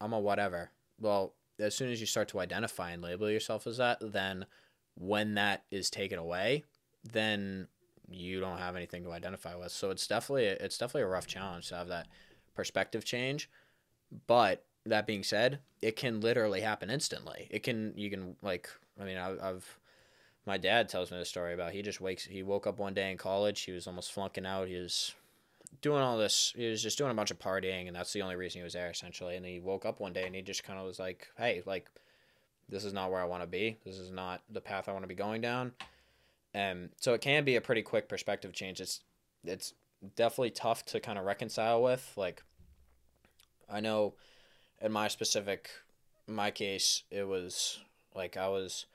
Speaker 2: I'm a whatever. Well, as soon as you start to identify and label yourself as that, then when that is taken away, then you don't have anything to identify with. So it's definitely it's definitely a rough challenge to have that perspective change. But that being said, it can literally happen instantly. It can you can like I mean I, I've my dad tells me the story about he just wakes he woke up one day in college he was almost flunking out he was doing all this he was just doing a bunch of partying and that's the only reason he was there essentially and he woke up one day and he just kind of was like hey like this is not where I want to be this is not the path I want to be going down and so it can be a pretty quick perspective change. It's it's definitely tough to kind of reconcile with. Like I know in my specific my case, it was like I was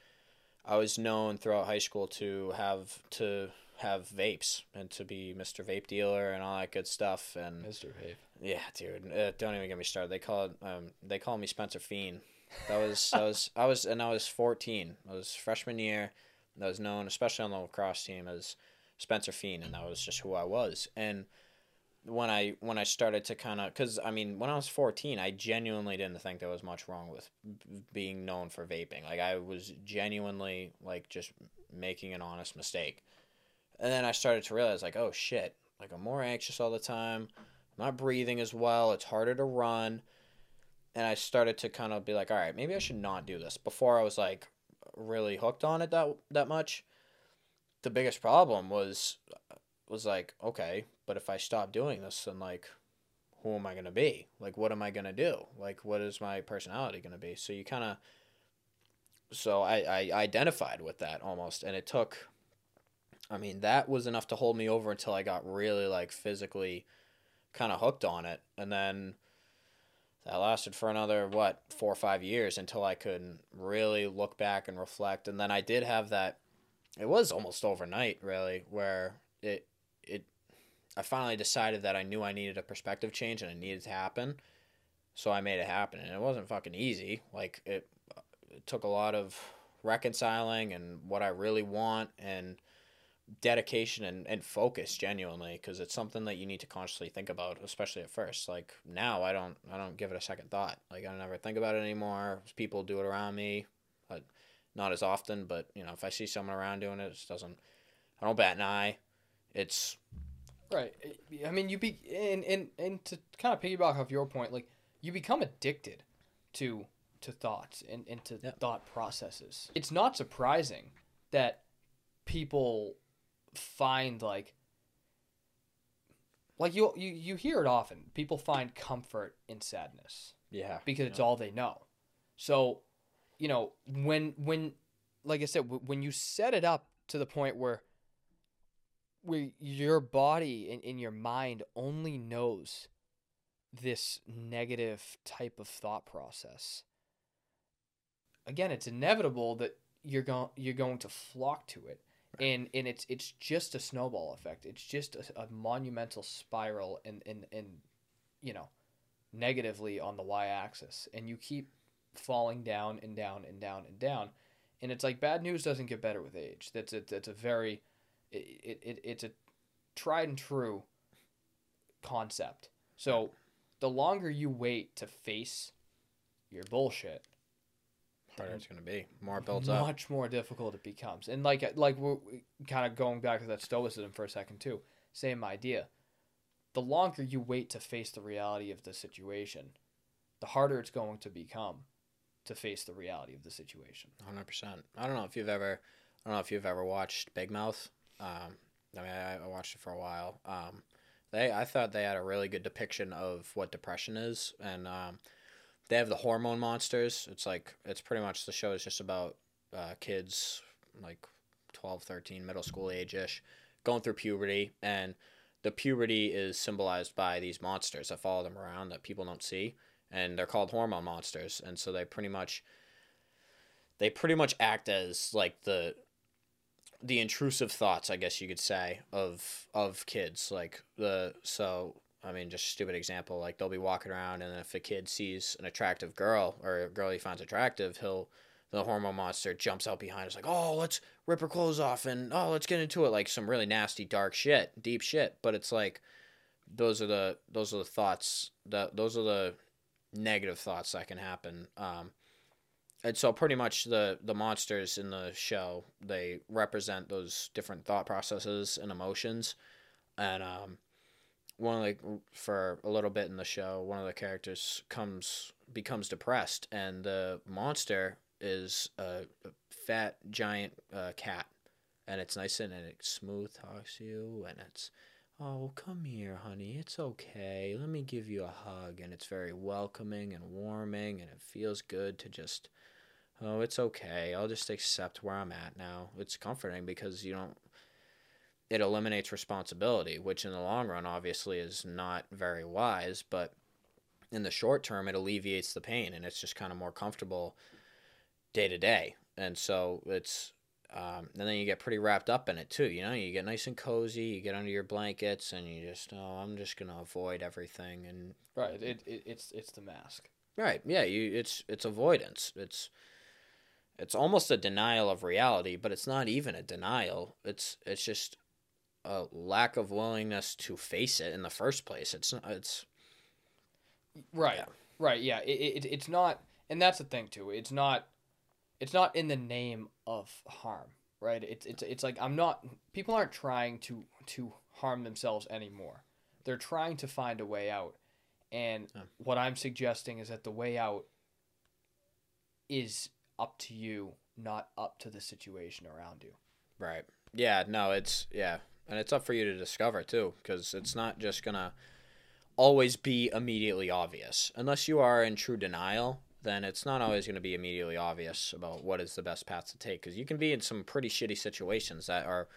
Speaker 2: I was known throughout high school to have to have vapes and to be Mr. Vape dealer and all that good stuff and
Speaker 1: Mr. Vape.
Speaker 2: yeah, dude, uh, don't even get me started. They call it um they call me Spencer Fiend. That was I was I was and I was 14. I was freshman year. I was known, especially on the lacrosse team, as Spencer Fiend, and that was just who I was. And when I when I started to kind of, because I mean, when I was fourteen, I genuinely didn't think there was much wrong with being known for vaping. Like I was genuinely like just making an honest mistake. And then I started to realize, like, oh shit, like I'm more anxious all the time. I'm not breathing as well. It's harder to run. And I started to kind of be like, all right, maybe I should not do this. Before I was like, really hooked on it that that much. The biggest problem was was like, okay, but if I stop doing this, then like, who am I gonna be? Like, what am I gonna do? Like, what is my personality gonna be? So you kind of, so I I identified with that almost, and it took. I mean, that was enough to hold me over until I got really like physically, kind of hooked on it, and then that lasted for another what four or five years until I could really look back and reflect. And then I did have that. It was almost overnight, really, where it it. I finally decided that I knew I needed a perspective change and it needed to happen, so I made it happen. And it wasn't fucking easy. Like it, it took a lot of reconciling and what I really want and dedication and, and focus genuinely because it's something that you need to consciously think about especially at first like now i don't i don't give it a second thought like i don't ever think about it anymore people do it around me but not as often but you know if i see someone around doing it it just doesn't i don't bat an eye it's
Speaker 1: Right. I mean, you be and and and to kind of piggyback off your point, like you become addicted to to thoughts and, and to
Speaker 2: Yeah.
Speaker 1: thought processes. It's not surprising that people find like like you you you hear it often. People find comfort in sadness
Speaker 2: yeah
Speaker 1: because it's all they know. So, you know, when when like I said, when you set it up to the point where where your body and, and your mind only knows this negative type of thought process, again, it's inevitable that you're going you're going to flock to it. And and it's it's just a snowball effect. It's just a, a monumental spiral and and and you know, negatively on the y axis and you keep falling down and down and down and down. And it's like bad news doesn't get better with age. That's a, that's a very it, it, it's a tried and true concept. So the longer you wait to face your bullshit,
Speaker 2: harder it's gonna be. More builds up.
Speaker 1: much more difficult it becomes. And like like we're kind of going back to that stoicism for a second too. Same idea. The longer you wait to face the reality of the situation, the harder it's going to become to face the reality of the situation.
Speaker 2: Hundred percent. I don't know if you've ever, I don't know if you've ever watched Big Mouth. Um, I mean, I, I watched it for a while. Um, they, I thought they had a really good depiction of what depression is, and um, they have the hormone monsters. It's like it's pretty much the show is just about uh, kids like 12, 13, middle school age ish, going through puberty, and the puberty is symbolized by these monsters that follow them around that people don't see, and they're called hormone monsters, and so they pretty much they pretty much act as like the the intrusive thoughts, I guess you could say, of of kids. Like the so I mean, just stupid example. Like they'll be walking around, and if a kid sees an attractive girl or a girl he finds attractive, he'll the hormone monster jumps out behind us like, oh, let's rip her clothes off and oh, let's get into it. Like some really nasty, dark shit, deep shit. But it's like those are the those are the thoughts that those are the negative thoughts that can happen. Um, and so pretty much the the monsters in the show they represent those different thought processes and emotions and um one of the for a little bit in the show one of the characters comes becomes depressed and the monster is a, fat giant uh, cat and it's nice and it smooth talks to you and it's oh come here honey it's okay let me give you a hug and it's very welcoming and warming and it feels good to just oh, it's okay. I'll just accept where I'm at now. It's comforting because you don't, it eliminates responsibility, which in the long run, obviously, is not very wise, but in the short term, it alleviates the pain and it's just kind of more comfortable day to day. And so it's, um, and then you get pretty wrapped up in it too. You know, you get nice and cozy, you get under your blankets, and you just, oh, I'm just gonna avoid everything. And
Speaker 1: right, it, it it's it's the mask.
Speaker 2: Right. Yeah. You. It's it's avoidance. It's it's almost a denial of reality, but it's not even a denial. It's it's just a lack of willingness to face it in the first place. It's not, it's
Speaker 1: right, yeah. right, yeah. It, it it's not, and that's the thing too. It's not it's not in the name of harm, right? It's it's it's like I'm not. People aren't trying to to harm themselves anymore. They're trying to find a way out, and yeah. what I'm suggesting is that the way out is up to you, not up to the situation around you.
Speaker 2: Right. Yeah, no, it's yeah. And it's up for you to discover too because it's not just to always be immediately obvious. Unless you are in true denial, then it's not always going to be immediately obvious about what is the best path to take because you can be in some pretty shitty situations that are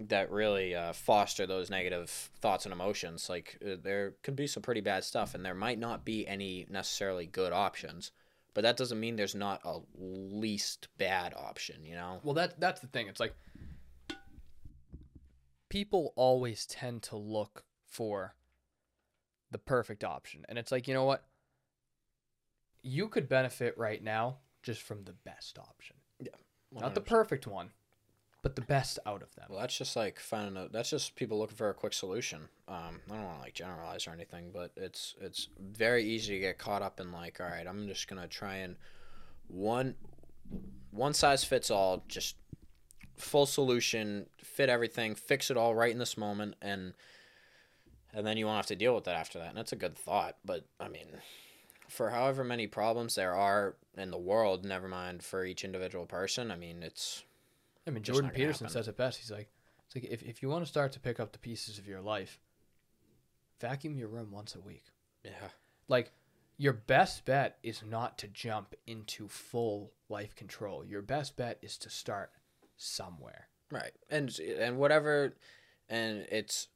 Speaker 2: that really uh, foster those negative thoughts and emotions like uh, there could be some pretty bad stuff and there might not be any necessarily good options but that doesn't mean there's not a least bad option, you know?
Speaker 1: Well, that that's the thing. It's like people always tend to look for the perfect option. And it's like, you know what? You could benefit right now just from the best option.
Speaker 2: Yeah.
Speaker 1: 100%. Not the perfect one, but the best out of them.
Speaker 2: Well, that's just like finding a. That's just people looking for a quick solution. Um, I don't want to like generalize or anything, but it's it's very easy to get caught up in like, all right, I'm just gonna try and one one size fits all, just full solution, fit everything, fix it all right in this moment, and and then you won't have to deal with that after that. And that's a good thought, but I mean, for however many problems there are in the world, never mind for each individual person. I mean, it's
Speaker 1: I mean, Jordan Peterson says it best. He's like, it's like if, if you want to start to pick up the pieces of your life, vacuum your room once a week.
Speaker 2: Yeah.
Speaker 1: Like, your best bet is not to jump into full life control. Your best bet is to start somewhere.
Speaker 2: Right. And and whatever and it's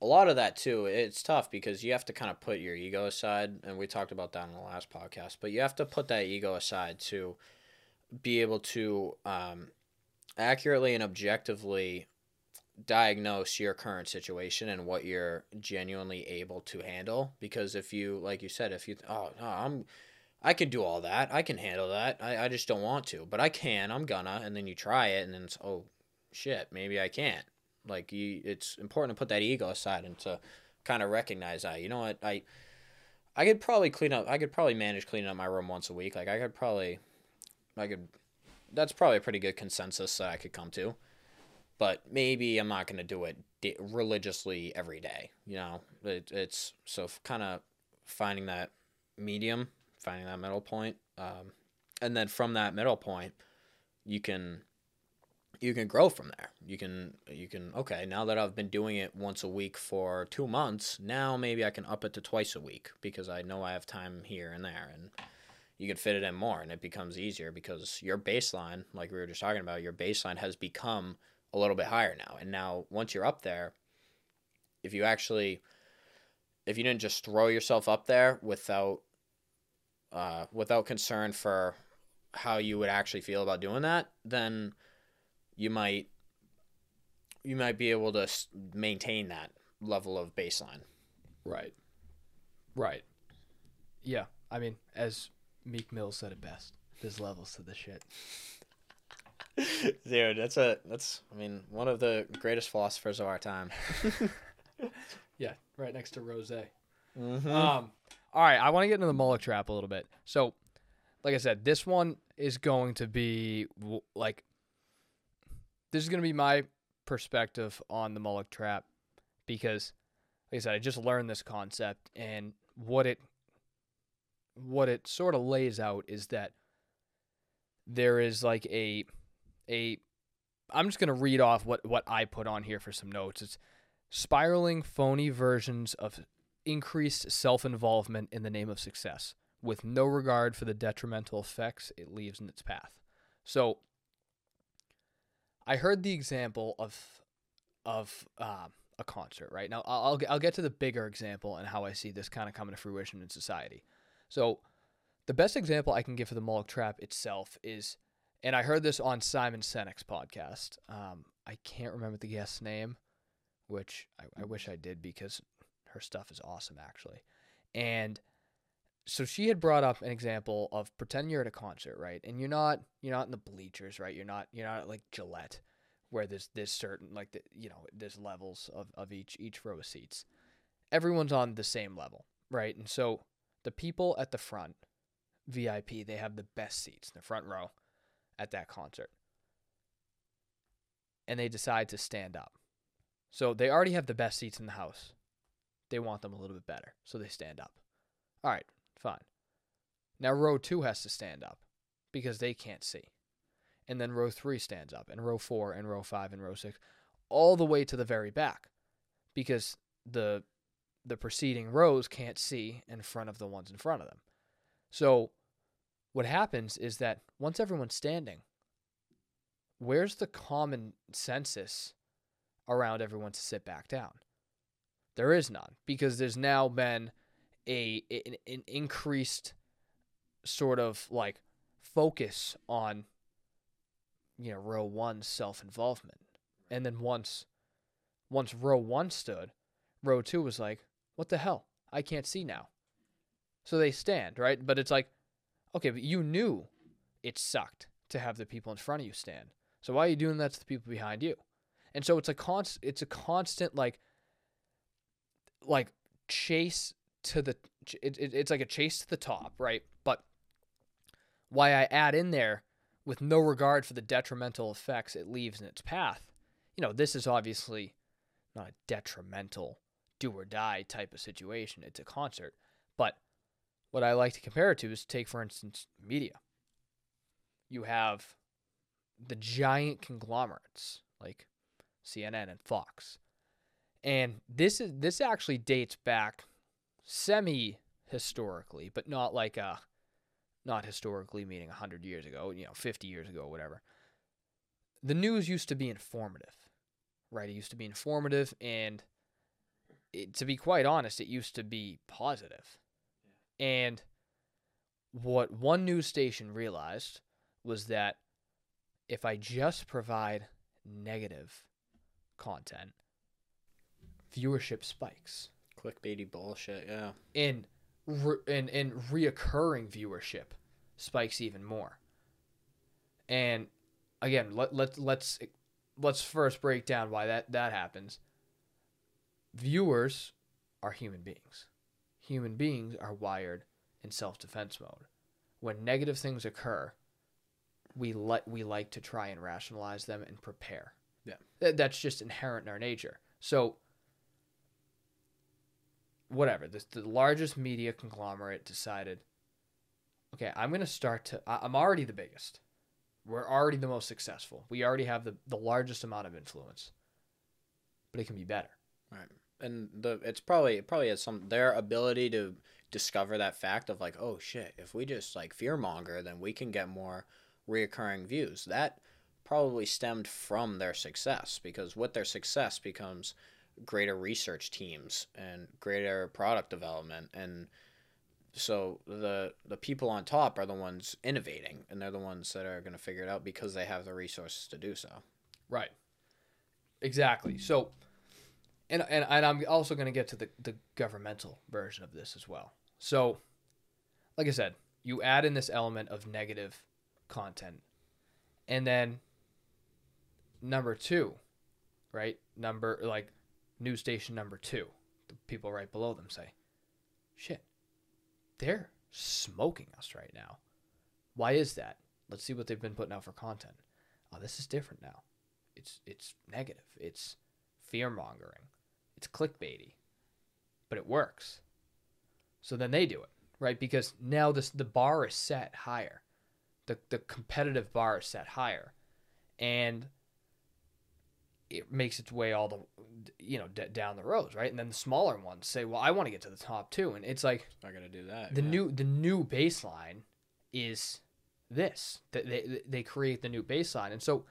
Speaker 2: a lot of that too. It's tough because you have to kind of put your ego aside, and we talked about that in the last podcast. But you have to put that ego aside to be able to um, accurately and objectively diagnose your current situation and what you're genuinely able to handle because if you like you said if you oh no i'm i can do all that. I can handle that. I, I just don't want to but i can. I'm gonna and then you try it and then it's oh shit maybe i can't. Like you it's important to put that ego aside and to kind of recognize that you know what i i could probably clean up i could probably manage cleaning up my room once a week. Like i could probably i could that's probably a pretty good consensus that i could come to but maybe I'm not to do it di- religiously every day. You know, it, it's so kind of finding that medium, finding that middle point, um, and then from that middle point, you can you can grow from there. You can you can okay now that I've been doing it once a week for two months, now maybe I can up it to twice a week because I know I have time here and there and. You can fit it in more, and it becomes easier because your baseline, like we were just talking about, your baseline has become a little bit higher now. And now once you're up there, if you actually if you didn't just throw yourself up there without uh, without concern for how you would actually feel about doing that, then you might you might be able to maintain that level of baseline.
Speaker 1: Right. Right. Yeah. I mean, as Meek Mill said it best, there's levels to the shit.
Speaker 2: Dude, that's a that's I mean one of the greatest philosophers of our time.
Speaker 1: yeah, right next to Rose.
Speaker 2: Mm-hmm.
Speaker 1: Um, all right, I want to get into the Moloch trap a little bit. So, like I said, this one is going to be like this is going to be my perspective on the Moloch trap because, like I said, I just learned this concept and what it what it sort of lays out is that there is like a a I'm just going to read off what what I put on here for some notes. It's spiraling phony versions of increased self-involvement in the name of success with no regard for the detrimental effects it leaves in its path. So I heard the example of of uh, a concert, right? Now I'll I'll get to the bigger example and how I see this kind of coming to fruition in society. So the best example I can give for the Moloch trap itself is and I heard this on Simon Sinek's podcast. Um, I can't remember the guest's name, which I, I wish I did because her stuff is awesome, actually. And so she had brought up an example of pretend you're at a concert, right? And you're not you're not in the bleachers, right? You're not you're not like Gillette, where there's this certain like the, you know there's levels of of each each row of seats. Everyone's on the same level, right? And so the people at the front, VIP, they have the best seats in the front row at that concert. And they decide to stand up. So they already have the best seats in the house. They want them a little bit better. So they stand up. All right, fine. Now row two has to stand up because they can't see. And then row three stands up, and row four, and row five, and row six, all the way to the very back because the the preceding rows can't see in front of the ones in front of them. So what happens is that once everyone's standing, where's the common census around everyone to sit back down? There is none because there's now been a an, an increased sort of like focus on you know row one self involvement, and then once once row one stood, row two was like, what the hell? I can't see now. So they stand, right? But it's like Okay, but you knew it sucked to have the people in front of you stand. So why are you doing that to the people behind you? And so it's a const it's a constant like like chase to the it, it, it's like a chase to the top, right? But why I add in there with no regard for the detrimental effects it leaves in its path. You know, this is obviously not a detrimental do or die type of situation. It's a concert. But what I like to compare it to is take, for instance, media. You have the giant conglomerates like CNN and Fox. And this is this actually dates back semi historically, but not like a not historically meaning 100 years ago, you know, 50 years ago, whatever. The news used to be informative, right? It used to be informative and it, to be quite honest, it used to be positive. And what one news station realized was that if I just provide negative content, viewership spikes.
Speaker 2: Clickbaity bullshit. Yeah.
Speaker 1: In re- in in reoccurring viewership spikes even more. And again, let let let's let's first break down why that that happens. Viewers are human beings. Human beings are wired in self-defense mode. When negative things occur, we like we like to try and rationalize them and prepare.
Speaker 2: Yeah.
Speaker 1: Th- that's just inherent in our nature. So whatever, this the largest media conglomerate decided okay, I'm going to start to I'm already the biggest. We're already the most successful. We already have the, the largest amount of influence. But it can be better.
Speaker 2: Right. And the it's probably it probably has some their ability to discover that fact of like, oh shit, if we just like fear monger, then we can get more reoccurring views. That probably stemmed from their success because with their success becomes greater research teams and greater product development and so the the people on top are the ones innovating and they're the ones that are going to figure it out because they have the resources to do so
Speaker 1: Right. Exactly. So and and, and I'm also going to get to the, the governmental version of this as well. So like I said, you add in this element of negative content. And then number 2, right? Number like news station number 2. The people right below them say, "Shit. They're smoking us right now." Why is that? Let's see what they've been putting out for content. Oh, this is different now. It's it's negative. It's fear mongering. It's clickbaity. But it works. So then they do it, right? Because now this the bar is set higher. The the competitive bar is set higher. And it makes its way all the you know d- down the roads, right? And then the smaller ones say, "Well, I want to get to the top too." And it's like
Speaker 2: going to do that
Speaker 1: the
Speaker 2: yeah.
Speaker 1: new the new baseline is this that they they create the new baseline and so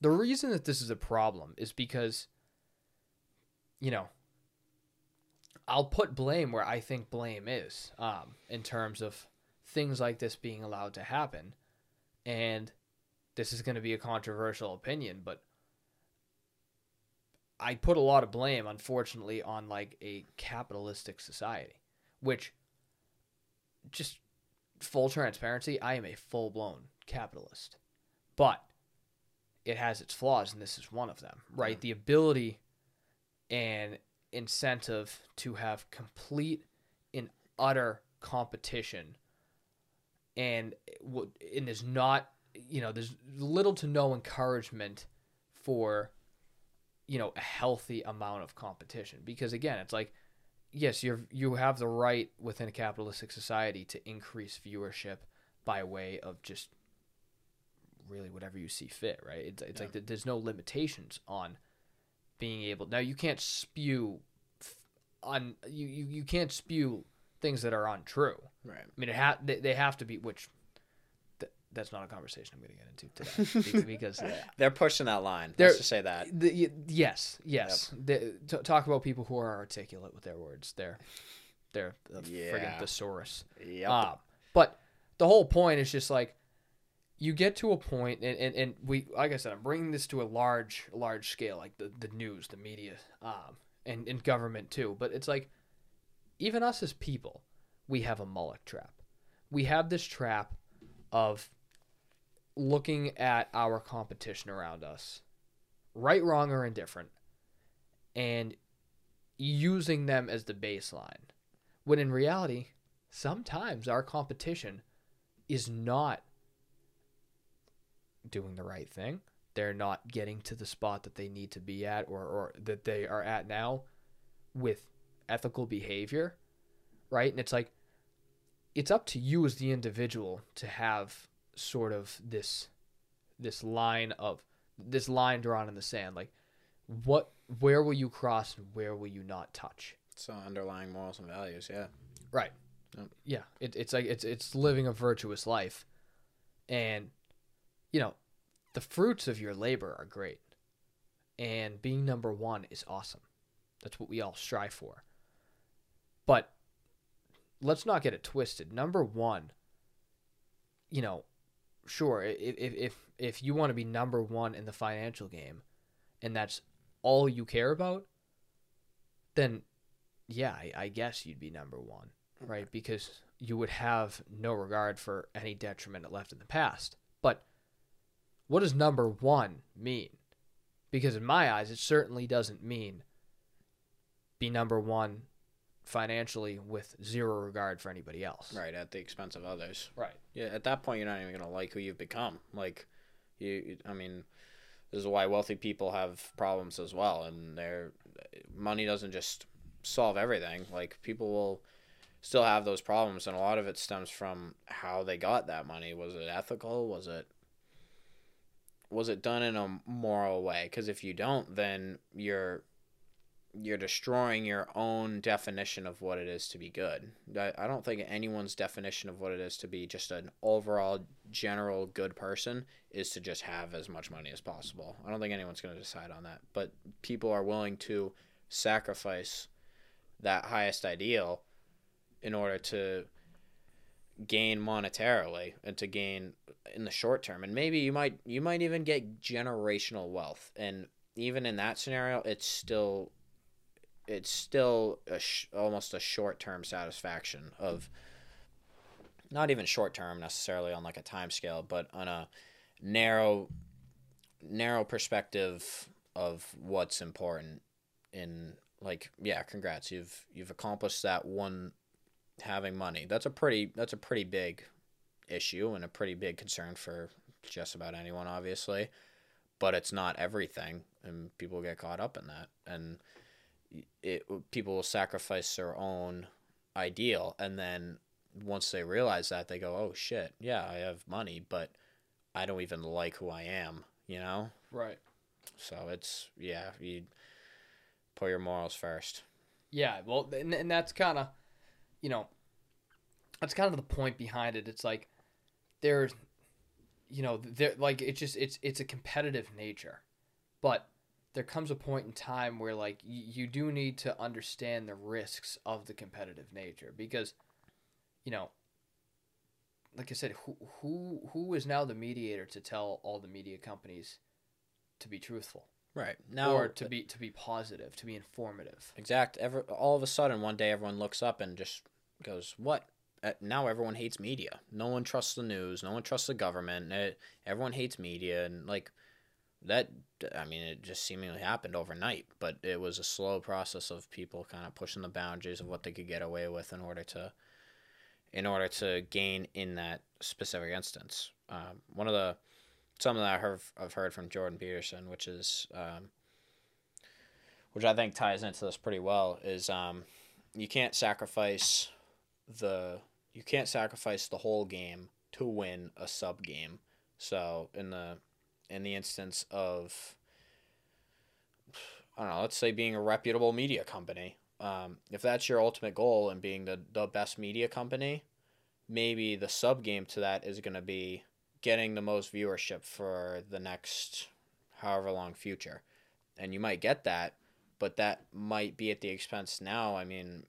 Speaker 1: the reason that this is a problem is because you know i'll put blame where i think blame is um, in terms of things like this being allowed to happen and this is going to be a controversial opinion but i put a lot of blame unfortunately on like a capitalistic society which just full transparency, I am a full blown capitalist. But it has its flaws, and this is one of them, right? The ability and incentive to have complete and utter competition, and and there's not, you know, there's little to no encouragement for, you know, a healthy amount of competition because again, it's like yes, you you have the right within a capitalistic society to increase viewership by way of just really whatever you see fit, right? It's, it's
Speaker 2: Yeah.
Speaker 1: like th- there's no limitations on being able. Now you can't spew f- on you, you you can't spew things that are untrue.
Speaker 2: right
Speaker 1: I mean, it ha- they, they have to be which. Th- That's not a conversation I'm going to get into today because
Speaker 2: they're pushing that line
Speaker 1: They're-
Speaker 2: let's just say that
Speaker 1: the, y- yes, yes. The, t- talk about people who are articulate with their words. They're they're the friggin'
Speaker 2: Yeah.
Speaker 1: thesaurus.
Speaker 2: yep.
Speaker 1: Um, but the whole point is just like you get to a point, and, and, and we like I said, I'm bringing this to a large large scale, like the, the news, the media, um, and, and government too. But it's like even us as people, we have a Moloch trap. We have this trap of looking at our competition around us, right, wrong, or indifferent, and using them as the baseline. When in reality, sometimes our competition is not doing the right thing. They're not getting to the spot that they need to be at or, or that they are at now with ethical behavior, right? And it's like, it's up to you as the individual to have sort of this this line of this line drawn in the sand like what where will you cross and where will you not touch
Speaker 2: so underlying morals and values yeah
Speaker 1: Right.
Speaker 2: Yep.
Speaker 1: Yeah. It, it's like it's it's living a virtuous life, and you know, the fruits of your labor are great, and being number one is awesome. That's what we all strive for. But let's not get it twisted. Number one, you know, sure, if if if, you want to be number one in the financial game, and that's all you care about, then yeah, I, I guess you'd be number one, right? Because you would have no regard for any detriment left in the past. But what does number one mean? Because in my eyes, it certainly doesn't mean be number one financially with zero regard for anybody else.
Speaker 2: Right, at the expense of others.
Speaker 1: Right.
Speaker 2: Yeah, at that point, you're not even gonna like who you've become. Like, you, you- I mean, this is why wealthy people have problems as well, and their money doesn't just solve everything. Like, people will still have those problems, and a lot of it stems from how they got that money. Was it ethical? Was it was it done in a moral way? Because if you don't, then you're you're destroying your own definition of what it is to be good. I, I don't think anyone's definition of what it is to be just an overall general good person is to just have as much money as possible. I don't think anyone's going to decide on that. But people are willing to sacrifice that highest ideal in order to gain monetarily and to gain in the short term and maybe you might you might even get generational wealth and even in that scenario it's still it's still a sh- almost a short term satisfaction of not even short term necessarily on like a time scale, but on a narrow narrow perspective of what's important in like yeah, congrats. You've you've accomplished that one having money. That's a pretty that's a pretty big issue and a pretty big concern for just about anyone obviously. But it's not everything and people get caught up in that and it people will sacrifice their own ideal and then once they realize that they go oh shit yeah i have money but i don't even like who i am you know
Speaker 1: Right.
Speaker 2: so it's yeah you put your morals first
Speaker 1: Yeah, well, and, and that's kind of, you know, that's kind of the point behind it. It's like there's, you know, there like it's just it's it's a competitive nature, but there comes a point in time where like y- you do need to understand the risks of the competitive nature because, you know, like I said, who who who is now the mediator to tell all the media companies to be truthful?
Speaker 2: Right. Now
Speaker 1: or to be to be positive, to be informative?
Speaker 2: exact. Ever all of a sudden one day everyone looks up and just goes what? Uh, now everyone hates media. No one trusts the news. No one trusts the government. It, everyone hates media. And like that i mean it just seemingly happened overnight but it was a slow process of people kind of pushing the boundaries of what they could get away with in order to in order to gain in that specific instance um, one of the something that I heard, I've heard from Jordan Peterson, which is um, which I think ties into this pretty well, is um, you can't sacrifice the you can't sacrifice the whole game to win a sub game. So in the in the instance of I don't know, let's say being a reputable media company, um, if that's your ultimate goal and being the, the best media company, maybe the sub game to that is going to be getting the most viewership for the next however long future. And you might get that, but that might be at the expense now. I mean,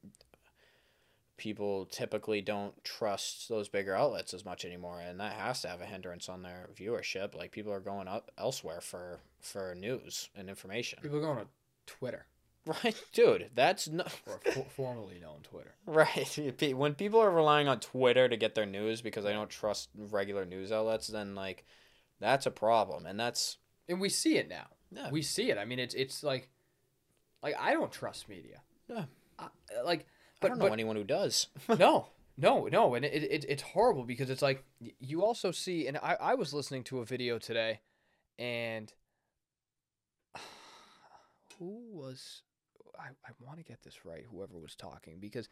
Speaker 2: people typically don't trust those bigger outlets as much anymore, and that has to have a hindrance on their viewership. Like people are going up elsewhere for for news and information.
Speaker 1: People going to Twitter
Speaker 2: Right, dude. That's not
Speaker 1: or for, formerly known Twitter.
Speaker 2: right. When people are relying on Twitter to get their news because they don't trust regular news outlets, then like that's a problem, and that's
Speaker 1: and we see it now.
Speaker 2: Yeah.
Speaker 1: We see it. I mean, it's it's like, like I don't trust media.
Speaker 2: Yeah.
Speaker 1: I, like,
Speaker 2: I don't know
Speaker 1: but
Speaker 2: anyone who does.
Speaker 1: no, no, no, and it, it it's horrible because it's like you also see, and I I was listening to a video today, and who was I I want to get this right. Whoever was talking because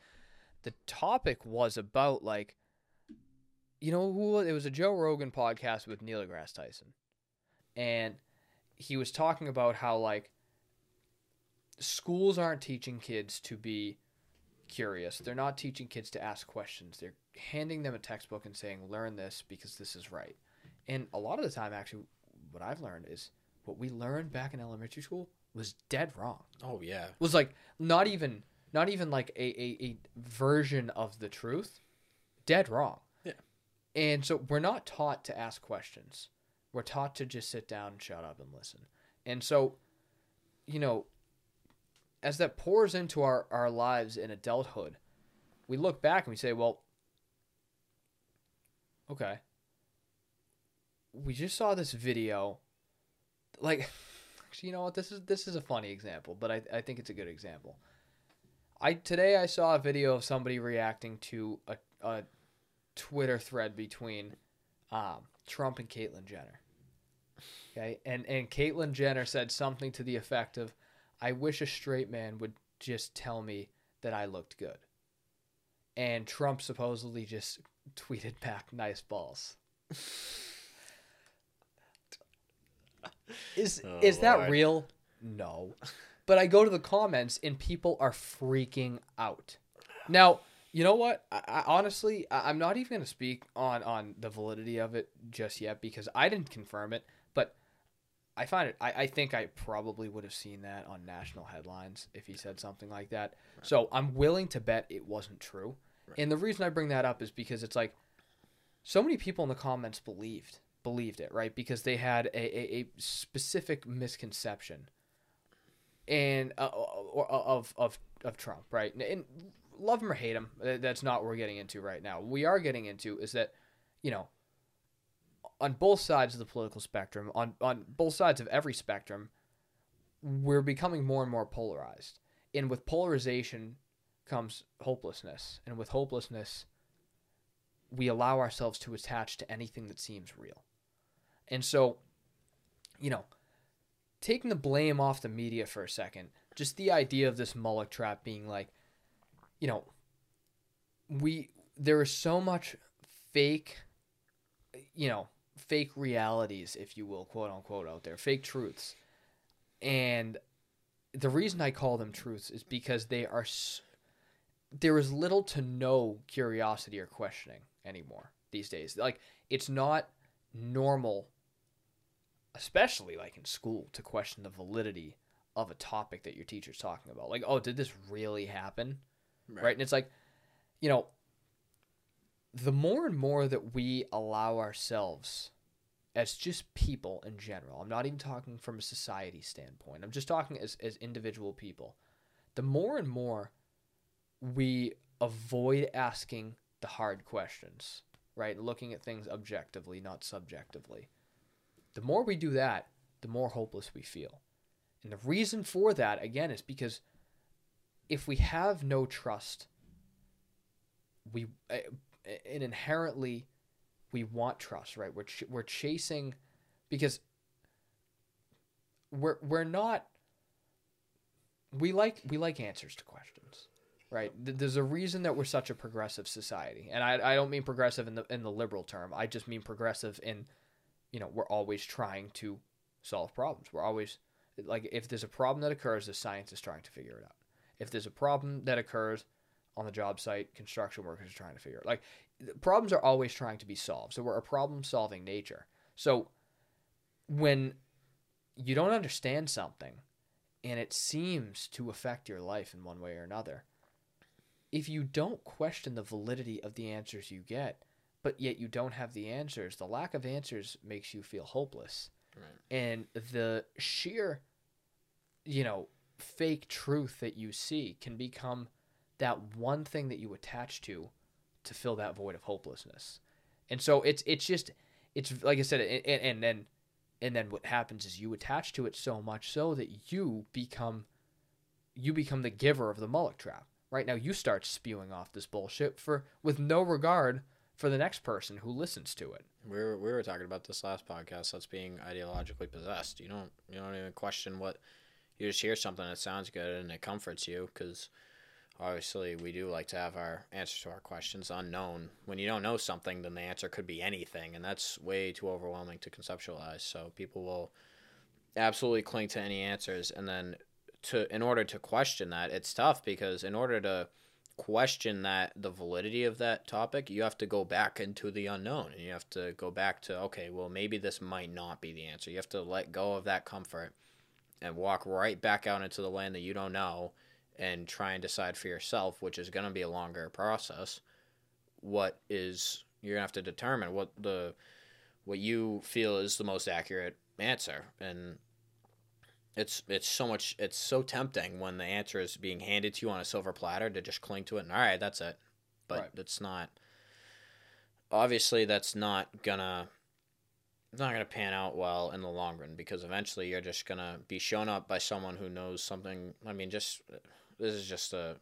Speaker 1: the topic was about like. You know who it was a Joe Rogan podcast with Neil deGrasse Tyson. And he was talking about how like schools aren't teaching kids to be curious. They're not teaching kids to ask questions. They're handing them a textbook and saying, "Learn this because this is right." And a lot of the time actually what I've learned is what we learned back in elementary school was dead wrong.
Speaker 2: Oh yeah.
Speaker 1: Was like not even not even like a, a, a version of the truth. Dead wrong.
Speaker 2: Yeah.
Speaker 1: And so we're not taught to ask questions. We're taught to just sit down and shut up and listen. And so, you know, as that pours into our, our lives in adulthood, we look back and we say, well, okay. We just saw this video. Like, actually, you know what? This is this is a funny example, but I, I think it's a good example. I today I saw a video of somebody reacting to a, a Twitter thread between um, Trump and Caitlyn Jenner. Okay, and and Caitlyn Jenner said something to the effect of, "I wish a straight man would just tell me that I looked good." And Trump supposedly just tweeted back, "Nice balls." is
Speaker 2: Oh,
Speaker 1: is that
Speaker 2: Lord.
Speaker 1: real? No. But I go to the comments and people are freaking out. Now, you know what? I, I honestly, I, I'm not even going to speak on on the validity of it just yet because I didn't confirm it. I find it. I, I think I probably would have seen that on national headlines if he said something like that. So I'm willing to bet it wasn't true. And the reason I bring that up is because it's like so many people in the comments believed believed it, right? Because they had a, a, a specific misconception and uh, of of of Trump, right? And love him or hate him, that's not what we're getting into right now. What we are getting into is that, you know, on both sides of the political spectrum, on on both sides of every spectrum, we're becoming more and more polarized. And with polarization comes hopelessness, and with hopelessness, we allow ourselves to attach to anything that seems real. And so, you know, taking the blame off the media for a second, just the idea of this Moloch trap being like, you know, we there is so much fake, you know, fake realities, if you will, quote unquote, out there, fake truths, and the reason I call them truths is because they are. s there is little to no curiosity or questioning anymore these days. Like it's not normal, especially like in school, to question the validity of a topic that your teacher's talking about. Like, oh, did this really happen? Right. And it's like, you know, the more and more that we allow ourselves as just people in general, I'm not even talking from a society standpoint, I'm just talking as, as individual people, the more and more we avoid asking the hard questions, right? Looking at things objectively, not subjectively. The more we do that, the more hopeless we feel. And the reason for that, again, is because if we have no trust, we uh, and inherently we want trust, right? We're ch- we're chasing because we're we're not we like we like answers to questions, right? There's a reason that we're such a progressive society, and I I don't mean progressive in the in the liberal term. I just mean progressive in, you know, we're always trying to solve problems. We're always like if there's a problem that occurs, the science is trying to figure it out. If there's a problem that occurs on the job site, construction workers are trying to figure it. Like problems are always trying to be solved. So we're a problem solving nature. So when you don't understand something and it seems to affect your life in one way or another, if you don't question the validity of the answers you get, but yet you don't have the answers, the lack of answers makes you feel hopeless.
Speaker 2: Right.
Speaker 1: And the sheer, you know, fake truth that you see can become that one thing that you attach to to fill that void of hopelessness. And so it's it's just it's like I said, and, and then and then what happens is you attach to it so much so that you become you become the giver of the Moloch trap. Right now you start spewing off this bullshit for with no regard for the next person who listens to it.
Speaker 2: We were, we were talking about this last podcast. That's being ideologically possessed. You don't you don't even question what you just hear something that sounds good and it comforts you because obviously we do like to have our answers to our questions unknown. When you don't know something, then the answer could be anything, and that's way too overwhelming to conceptualize. So people will absolutely cling to any answers, and then to in order to question that, it's tough because in order to question that the validity of that topic, you have to go back into the unknown and you have to go back to okay, well maybe this might not be the answer. You have to let go of that comfort and walk right back out into the land that you don't know and try and decide for yourself, which is going to be a longer process. What is you're going to have to determine what the what you feel is the most accurate answer and it's it's so much it's so tempting when the answer is being handed to you on a silver platter to just cling to it and all right that's it but
Speaker 1: Right.
Speaker 2: it's not obviously that's not gonna it's not gonna pan out well in the long run because eventually you're just gonna be shown up by someone who knows something i mean just this is just a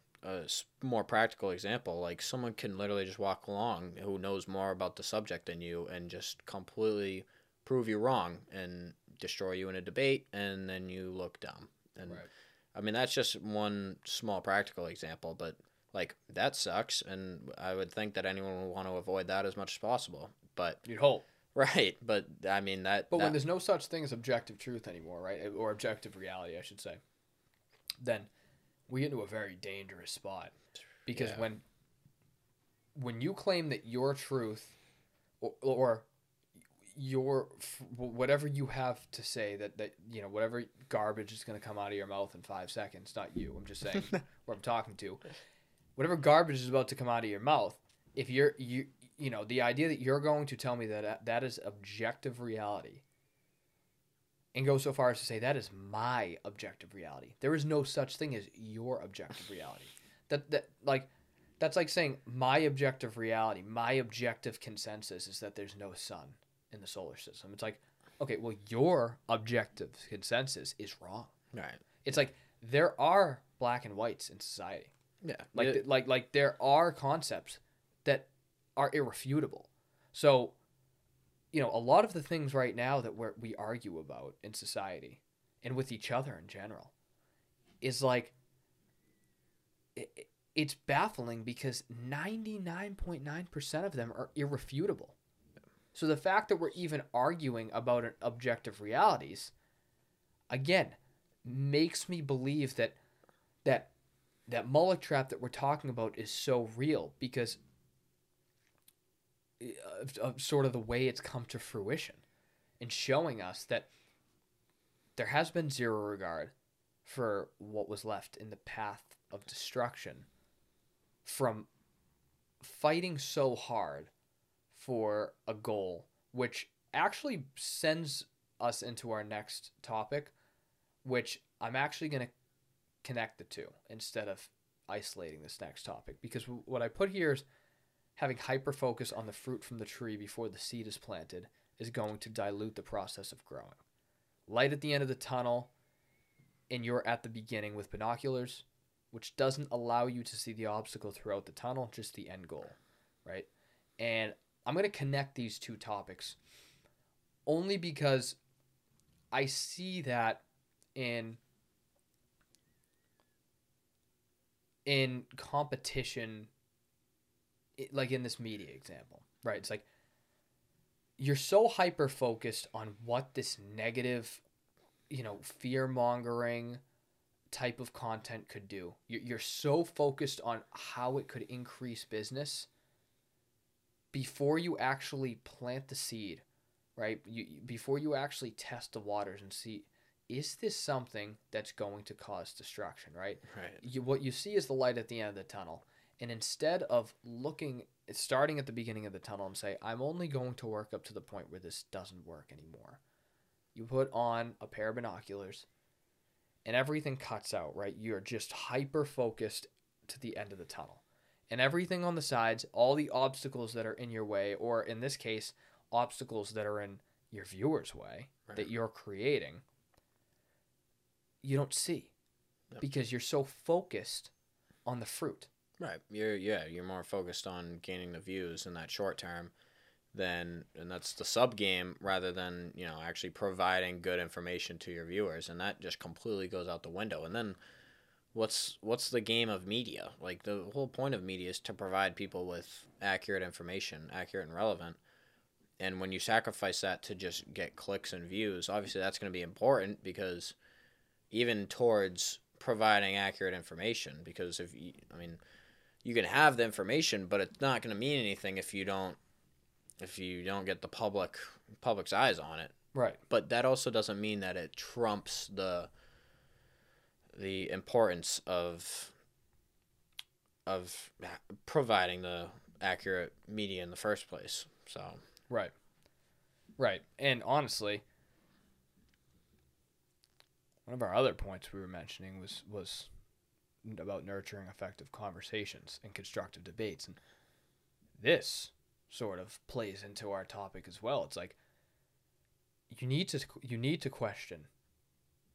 Speaker 2: more practical example like someone can literally just walk along who knows more about the subject than you and just completely prove you wrong and destroy you in a debate and then you look dumb and
Speaker 1: Right.
Speaker 2: i mean that's just one small practical example but like that sucks and i would think that anyone would want to avoid that as much as possible but
Speaker 1: You'd hope.
Speaker 2: right but i mean that,
Speaker 1: But when there's no such thing as objective truth anymore, right? Or objective reality, I should say, then we get into a very dangerous spot. Because
Speaker 2: Yeah.
Speaker 1: when when you claim that your truth or, or your whatever you have to say that that you know whatever garbage is going to come out of your mouth in 5 seconds, not you. I'm just saying who I'm talking to. Whatever garbage is about to come out of your mouth, if you're you you know the idea that you're going to tell me that that is objective reality and go so far as to say that is my objective reality. There is no such thing as your objective reality. That that like that's like saying my objective reality my objective consensus is that there's no sun in the solar system. It's like okay well your objective consensus is wrong.
Speaker 2: Right.
Speaker 1: It's like there are black and whites in society.
Speaker 2: Yeah.
Speaker 1: Like like like there are concepts that are irrefutable. So, you know, a lot of the things right now that we we argue about in society and with each other in general is like i i- it's baffling because 99.9% of them are irrefutable. So the fact that we're even arguing about an objective realities again makes me believe that that that Moloch trap that we're talking about is so real because of, of sort of the way it's come to fruition and showing us that there has been zero regard for what was left in the path of destruction from fighting so hard for a goal which actually sends us into our next topic which I'm actually going to connect the two instead of isolating this next topic. Because what I put here is having hyper focus on the fruit from the tree before the seed is planted is going to dilute the process of growing. Light at the end of the tunnel and you're at the beginning with binoculars, which doesn't allow you to see the obstacle throughout the tunnel, just the end goal, right? And I'm going to connect these two topics only because I see that in in competition like in this media example right? It's like you're so hyper focused on what this negative you know fear mongering type of content could do. You're, you're so focused on how it could increase business before you actually plant the seed right? You- before you actually test the waters and see is this something that's going to cause destruction right?
Speaker 2: Right.
Speaker 1: You, what you see is the light at the end of the tunnel. And instead of looking, starting at the beginning of the tunnel and say, I'm only going to work up to the point where this doesn't work anymore, you put on a pair of binoculars and everything cuts out, right? You're just hyper focused to the end of the tunnel. And everything on the sides, all the obstacles that are in your way, or in this case, obstacles that are in your viewer's way
Speaker 2: Right.
Speaker 1: that you're creating, you don't see
Speaker 2: Yep.
Speaker 1: because you're so focused on the fruit.
Speaker 2: Right. You're yeah, you're more focused on gaining the views in that short term than and that's the sub game rather than, you know, actually providing good information to your viewers and that just completely goes out the window. And then what's what's the game of media? Like the whole point of media is to provide people with accurate information, accurate and relevant. And when you sacrifice that to just get clicks and views, obviously that's going to be important because even towards providing accurate information because if you, I mean you can have the information but it's not going to mean anything if you don't if you don't get the public public's eyes on it
Speaker 1: Right.
Speaker 2: but that also doesn't mean that it trumps the the importance of of providing the accurate media in the first place. So
Speaker 1: Right. Right. And honestly, one of our other points we were mentioning was was about nurturing effective conversations and constructive debates and this sort of plays into our topic as well. It's like you need to you need to question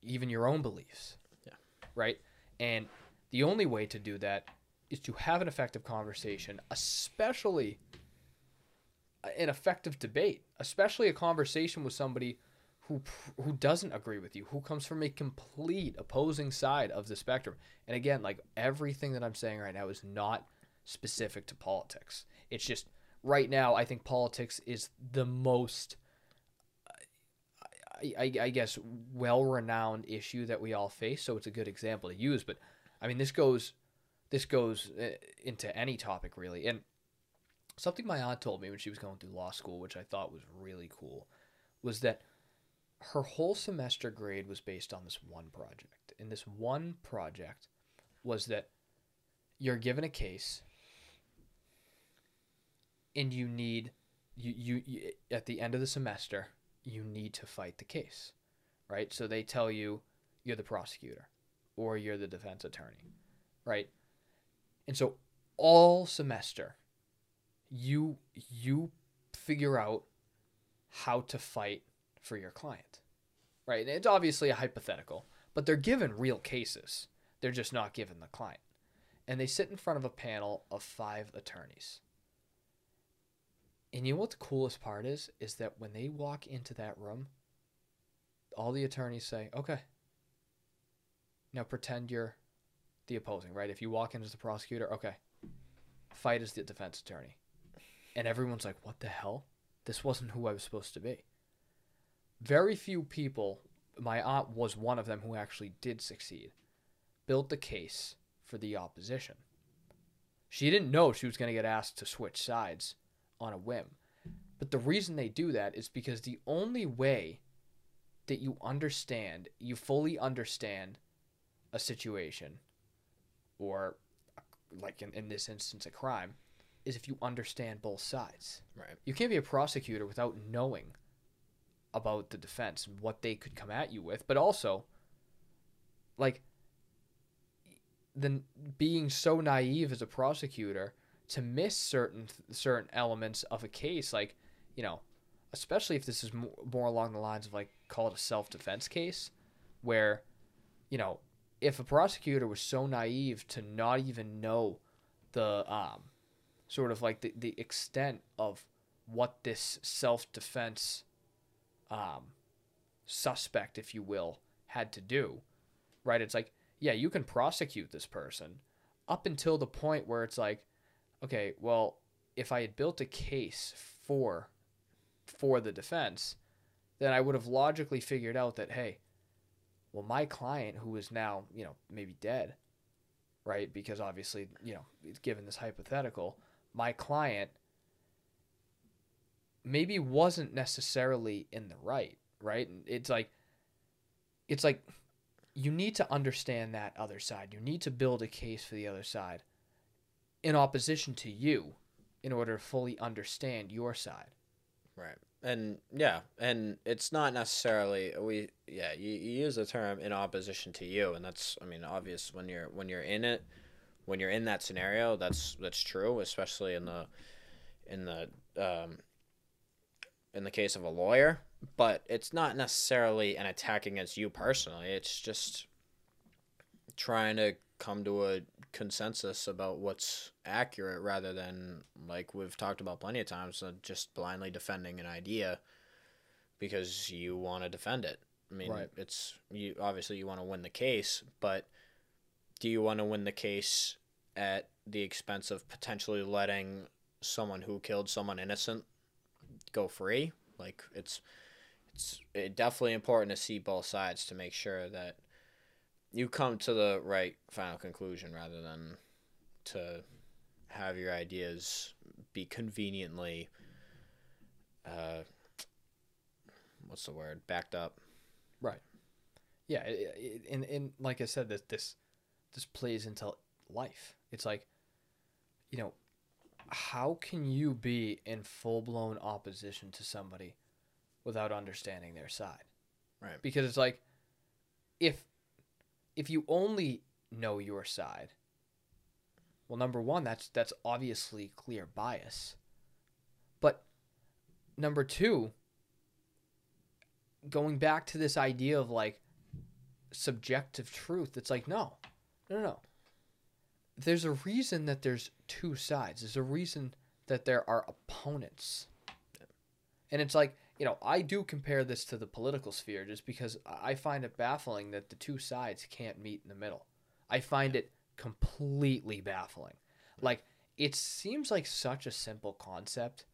Speaker 1: even your own beliefs.
Speaker 2: Yeah.
Speaker 1: Right? And the only way to do that is to have an effective conversation, especially an effective debate, especially a conversation with somebody who who doesn't agree with you, who comes from a complete opposing side of the spectrum. And again, like everything that I'm saying right now is not specific to politics. It's just right now I think politics is the most I, I, I guess well-renowned issue that we all face, so it's a good example to use, but I mean this goes this goes uh, into any topic really. And something my aunt told me when she was going through law school, which I thought was really cool, was that her whole semester grade was based on this one project. And this one project was that you're given a case and you need you, you, you at the end of the semester you need to fight the case right so they tell you you're the prosecutor or you're the defense attorney right and so all semester you you figure out how to fight for your client. Right? And it's obviously a hypothetical, but they're given real cases. They're just not given the client. And they sit in front of a panel of five attorneys. And you know what the coolest part is? Is that when they walk into that room, all the attorneys say, okay, now pretend you're the opposing, right? If you walk in as the prosecutor, okay, fight as the defense attorney. And everyone's like, what the hell? This wasn't who I was supposed to be. Very few people, my aunt was one of them who actually did succeed, built the case for the opposition. She didn't know she was going to get asked to switch sides on a whim. But the reason they do that is because the only way that you understand, you fully understand a situation, or like in, in this instance, a crime, is if you understand both sides.
Speaker 2: Right.
Speaker 1: You can't be a prosecutor without knowing about the defense and what they could come at you with, but also like then being so naive as a prosecutor to miss certain certain elements of a case like, you know, especially if this is more, along the lines of like call it a self-defense case where you know, if a prosecutor was so naive to not even know the um sort of like the, the extent of what this self defense um, suspect, if you will, had to do, right? It's like, yeah, you can prosecute this person up until the point where it's like, okay, well, if I had built a case for for the defense, then I would have logically figured out that hey, well, my client who is now you know maybe dead, right? Because obviously you know given this hypothetical, my client maybe wasn't necessarily in the right, right? It's like it's like you need to understand that other side. You need to build a case for the other side in opposition to you in order to fully understand your side.
Speaker 2: Right. And yeah, and it's not necessarily we yeah, you, you use the term in opposition to you and that's I mean obvious when you're when you're in it when you're in that scenario that's that's true, especially in the in the um in the case of a lawyer, but it's not necessarily an attack against you personally. It's just trying to come to a consensus about what's accurate rather than like we've talked about plenty of times uh, just blindly defending an idea because you want to defend it. I mean,
Speaker 1: Right.
Speaker 2: it's you obviously you want to win the case, but do you want to win the case at the expense of potentially letting someone who killed someone innocent go free? Like it's it's it definitely important to see both sides to make sure that you come to the right final conclusion rather than to have your ideas be conveniently uh what's the word backed up
Speaker 1: Right. Yeah, i- i- and and like I said, this this this plays into life. It's like, you know, how can you be in full blown opposition to somebody without understanding their side?
Speaker 2: Right.
Speaker 1: Because it's like, if if you only know your side, well, number one, that's that's obviously clear bias. But number two, going back to this idea of like subjective truth, it's like no, no, no, no. There's a reason that there's two sides. There's a reason that there are opponents. And it's like, you know, I do compare this to the political sphere just because I find it baffling that the two sides can't meet in the middle. I find it completely baffling. Like, it seems like such a simple concept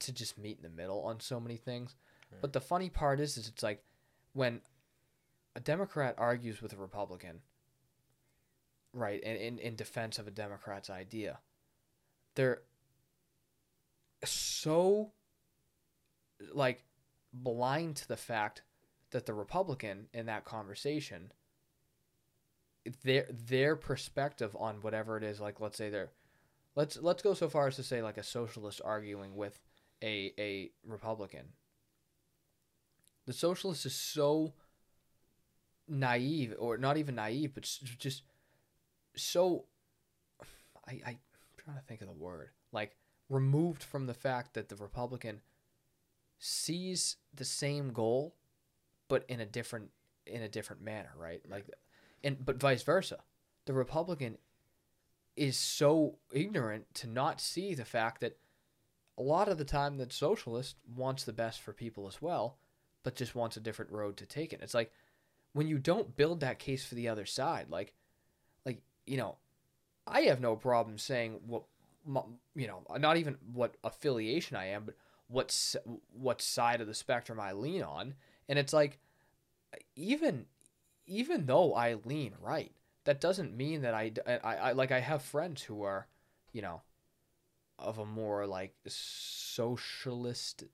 Speaker 1: to just meet in the middle on so many things. But the funny part is, is it's like when a Democrat argues with a Republican, right, in, in, in defense of a Democrat's idea, they're so like blind to the fact that the Republican in that conversation their their perspective on whatever it is like let's say they're let's let's go so far as to say like a socialist arguing with a a Republican. The socialist is so naive or not even naive but just so I, I I'm trying to think of the word like removed from the fact that the Republican sees the same goal but in a different in a different manner right? Like and but vice versa. The Republican is so ignorant to not see the fact that a lot of the time that socialist wants the best for people as well but just wants a different road to take it. It's like when you don't build that case for the other side like like you know i have no problem saying what you know not even what affiliation i am but what what side of the spectrum i lean on. And it's like even even though i lean right that doesn't mean that i i, I like i have friends who are you know of a more like socialist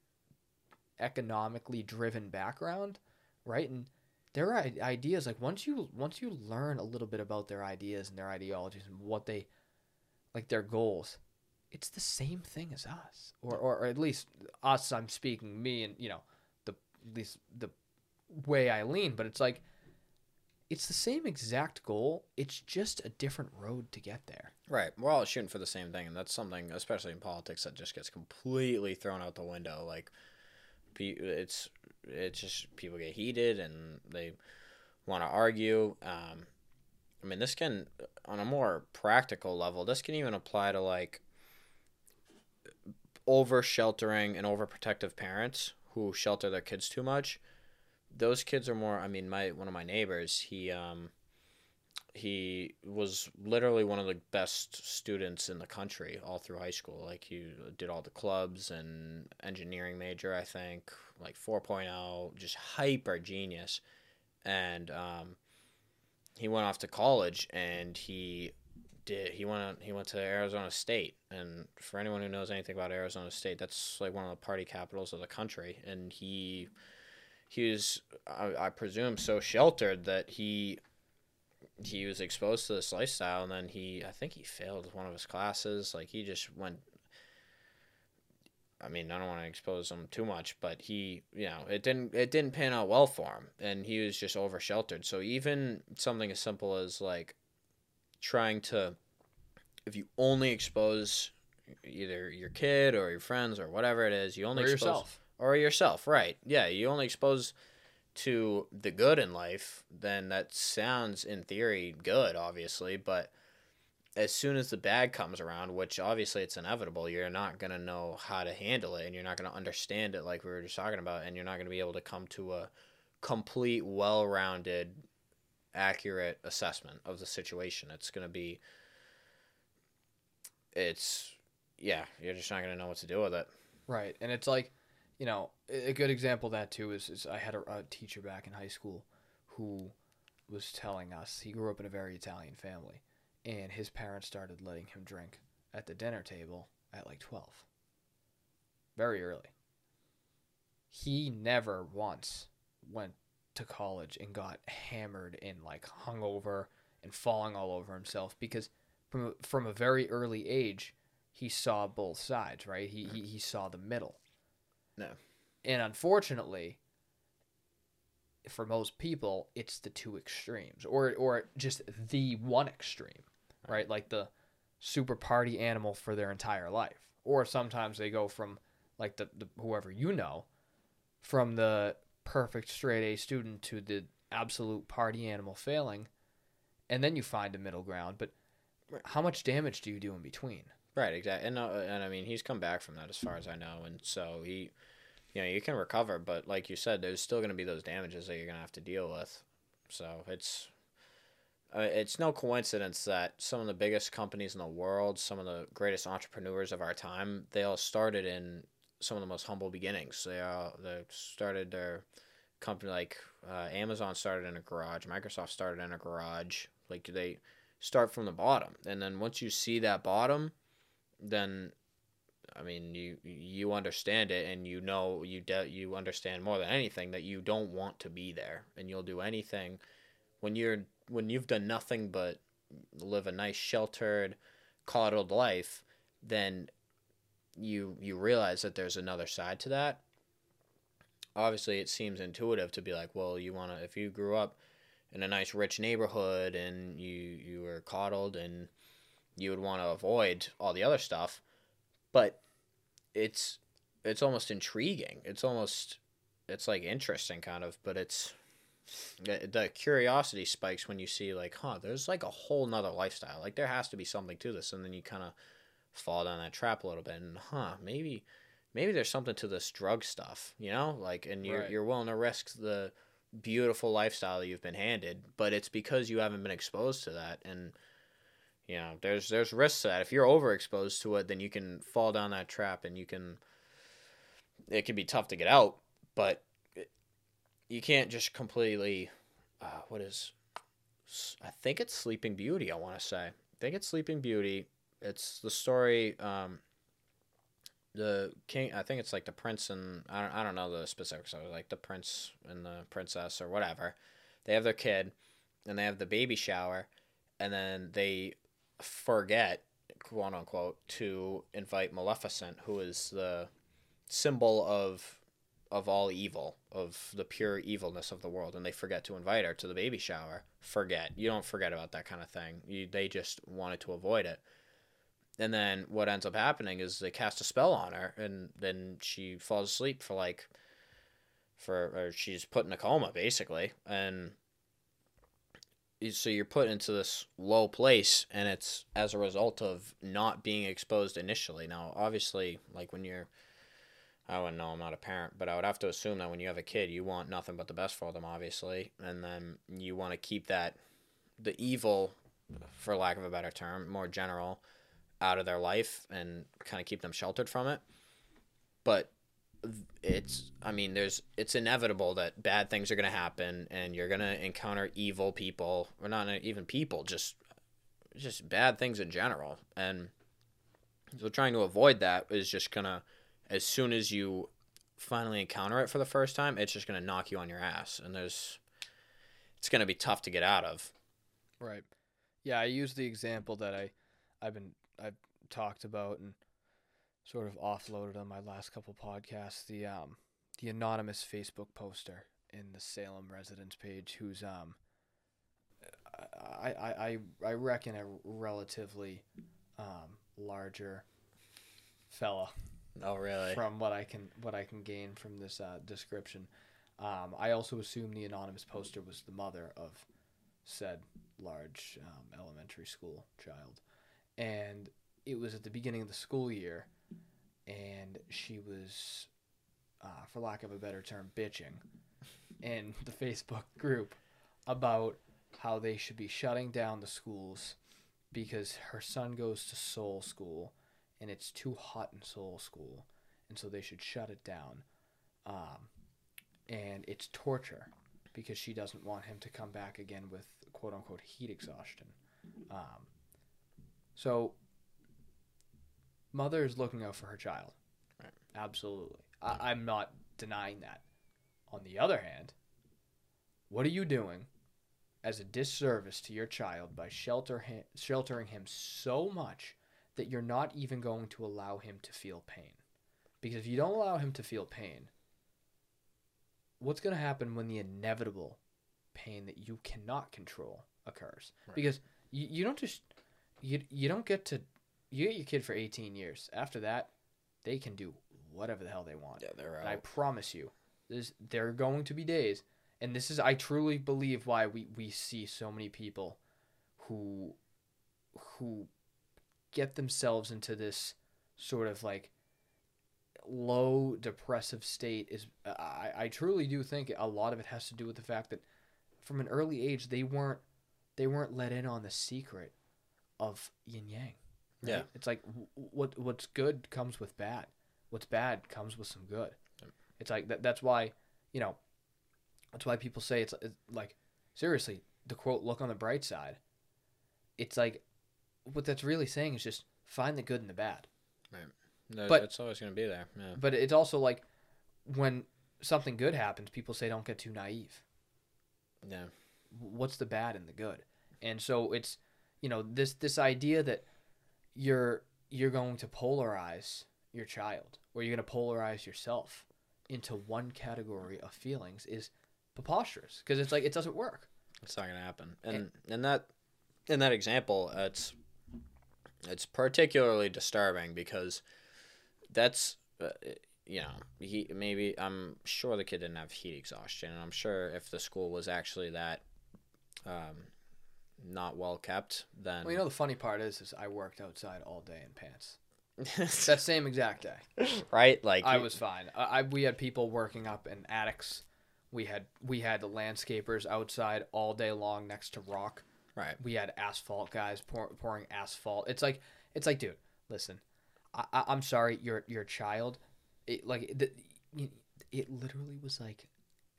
Speaker 1: economically driven background right? And their ideas like once you once you learn a little bit about their ideas and their ideologies and what they like their goals it's the same thing as us or, or, or at least us i'm speaking me and you know the at least the way i lean but it's like it's the same exact goal it's just a different road to get there
Speaker 2: Right. We're all shooting for the same thing, and that's something, especially in politics, that just gets completely thrown out the window. Like, it's it's just people get heated and they want to argue. Um, I mean, this can, on a more practical level, this can even apply to like over sheltering and overprotective parents who shelter their kids too much. Those kids are more. I mean, my one of my neighbors, he um he was literally one of the best students in the country all through high school. Like he did all the clubs and engineering major, I think, like 4.0, just hyper genius. And um, he went off to college and he did he went he went to Arizona State and for anyone who knows anything about Arizona State, that's like one of the party capitals of the country and he he was I, I presume so sheltered that he he was exposed to this lifestyle and then he i think he failed one of his classes. Like he just went i mean i don't want to expose him too much but he you know it didn't it didn't pan out well for him and he was just over sheltered so even something as simple as like trying to if you only expose either your kid or your friends or whatever it is you only
Speaker 1: or
Speaker 2: expose
Speaker 1: yourself.
Speaker 2: or yourself right. Yeah you only expose to the good in life then that sounds in theory good obviously but as soon as the bad comes around which obviously it's inevitable you're not going to know how to handle it and you're not going to understand it like we were just talking about and you're not going to be able to come to a complete well-rounded accurate assessment of the situation it's going to be it's yeah you're just not going to know what to do with it
Speaker 1: Right. And it's like, you know, a good example of that too is, is I had a, a teacher back in high school who was telling us he grew up in a very Italian family and his parents started letting him drink at the dinner table at like 12. Very early. He never once went to college and got hammered and like hung over and falling all over himself because from from a very early age he saw both sides, right? He he, he saw the middle.
Speaker 2: No.
Speaker 1: And unfortunately, for most people, it's the two extremes, or or just the one extreme, right? Like the super party animal for their entire life, or sometimes they go from like the, the whoever you know, from the perfect straight A student to the absolute party animal failing, and then you find a middle ground. But how much damage do you do in between?
Speaker 2: Right, exactly. And uh, and I mean, he's come back from that as far as I know, and so he, you know, you can recover, but like you said, there's still going to be those damages that you're going to have to deal with. So it's. Uh, it's no coincidence that some of the biggest companies in the world, some of the greatest entrepreneurs of our time, they all started in some of the most humble beginnings. They all they started their company like uh, Amazon started in a garage, Microsoft started in a garage. Like they start from the bottom, and then once you see that bottom, then I mean you you understand it, and you know you de- you understand more than anything that you don't want to be there, and you'll do anything. When you're when you've done nothing but live a nice sheltered coddled life then you you realize that there's another side to that. Obviously it seems intuitive to be like well you want to if you grew up in a nice rich neighborhood and you you were coddled and you would want to avoid all the other stuff but it's it's almost intriguing. It's almost it's like interesting kind of but it's the, curiosity spikes when you see like huh there's like a whole nother lifestyle. Like there has to be something to this and then you kind of fall down that trap a little bit and huh maybe maybe there's something to this drug stuff you know? Like and you're,
Speaker 1: Right.
Speaker 2: you're willing to risk the beautiful lifestyle that you've been handed but it's because you haven't been exposed to that and you know there's there's risks to that. If you're overexposed to it then you can fall down that trap and you can it can be tough to get out but it, you can't just completely uh, what is i think it's sleeping beauty i want to say. I think it's sleeping beauty. It's the story um the king i think it's like the prince and i don't, I don't know the specifics of it like the prince and the princess or whatever. They have their kid and they have the baby shower and then they forget quote unquote to invite maleficent who is the symbol of of all evil of the pure evilness of the world and they forget to invite her to the baby shower. Forget. You don't forget about that kind of thing. You, they just wanted to avoid it. And then what ends up happening is they cast a spell on her and then she falls asleep for like for or she's put in a coma basically. And so you're put into this low place and it's as a result of not being exposed initially. Now obviously like when you're i wouldn't know i'm not a parent but i would have to assume that when you have a kid you want nothing but the best for them obviously and then you want to keep that the evil for lack of a better term more general out of their life and kind of keep them sheltered from it. But it's i mean there's it's inevitable that bad things are going to happen and you're going to encounter evil people. Or not even people just just bad things in general. And so trying to avoid that is just going to as soon as you finally encounter it for the first time it's just going to knock you on your ass. And there's it's going to be tough to get out of.
Speaker 1: Right. Yeah, I use the example that I I've been I've talked about and sort of offloaded on my last couple podcasts the um the anonymous Facebook poster in the Salem residence page who's um I I I, I reckon a relatively um larger fella.
Speaker 2: Oh really?
Speaker 1: From what I can what I can gain from this uh, description. Um, I also assume the anonymous poster was the mother of said large um, elementary school child, and it was at the beginning of the school year, and she was, uh, for lack of a better term, bitching in the Facebook group about how they should be shutting down the schools because her son goes to Seoul School and it's too hot in Seoul School, and so they should shut it down. Um, and it's torture because she doesn't want him to come back again with quote unquote heat exhaustion. Um, so, mother is looking out for her child.
Speaker 2: Right.
Speaker 1: Absolutely. I, I'm not denying that. On the other hand, what are you doing as a disservice to your child by shelter him, sheltering him so much that you're not even going to allow him to feel pain? Because if you don't allow him to feel pain, what's going to happen when the inevitable pain that you cannot control occurs?
Speaker 2: Right.
Speaker 1: Because you, you don't just you you don't get to you get your kid for 18 years. After that, they can do whatever the hell they want.
Speaker 2: Yeah, they're
Speaker 1: And I promise you, there's there are going to be days, and this is I truly believe why we we see so many people who who get themselves into this sort of like low depressive state is uh, I, I truly do think a lot of it has to do with the fact that from an early age they weren't they weren't let in on the secret of yin yang.
Speaker 2: Yeah.
Speaker 1: It's like what what's good comes with bad. What's bad comes with some good.
Speaker 2: Yep.
Speaker 1: It's like that. That's why, you know, that's why people say it's, it's like seriously the quote "look on the bright side." It's like what that's really saying is just find the good and the bad.
Speaker 2: No,
Speaker 1: but-
Speaker 2: it's always gonna be there. Yeah.
Speaker 1: But it's also like when something good happens, people say don't get too naive.
Speaker 2: Yeah.
Speaker 1: what's the bad and the good and so it's you know this this idea that you're you're going to polarize your child or you're going to polarize yourself into one category of feelings is preposterous because it's like it doesn't work
Speaker 2: It's not gonna happen. And and that in that example, it's it's particularly disturbing because that's uh, you know he maybe I'm sure the kid didn't have heat exhaustion, and I'm sure if the school was actually that um, not well kept, then
Speaker 1: well you know the funny part is is i worked outside all day in pants. That same exact day.
Speaker 2: Right? Like
Speaker 1: i was fine. I, I we had people working up in attics. We had we had the landscapers outside all day long next to rock.
Speaker 2: Right.
Speaker 1: We had asphalt guys pour, pouring asphalt. It's like it's like, dude, listen, I, I, I'm sorry, your your child, it like the, it literally was like,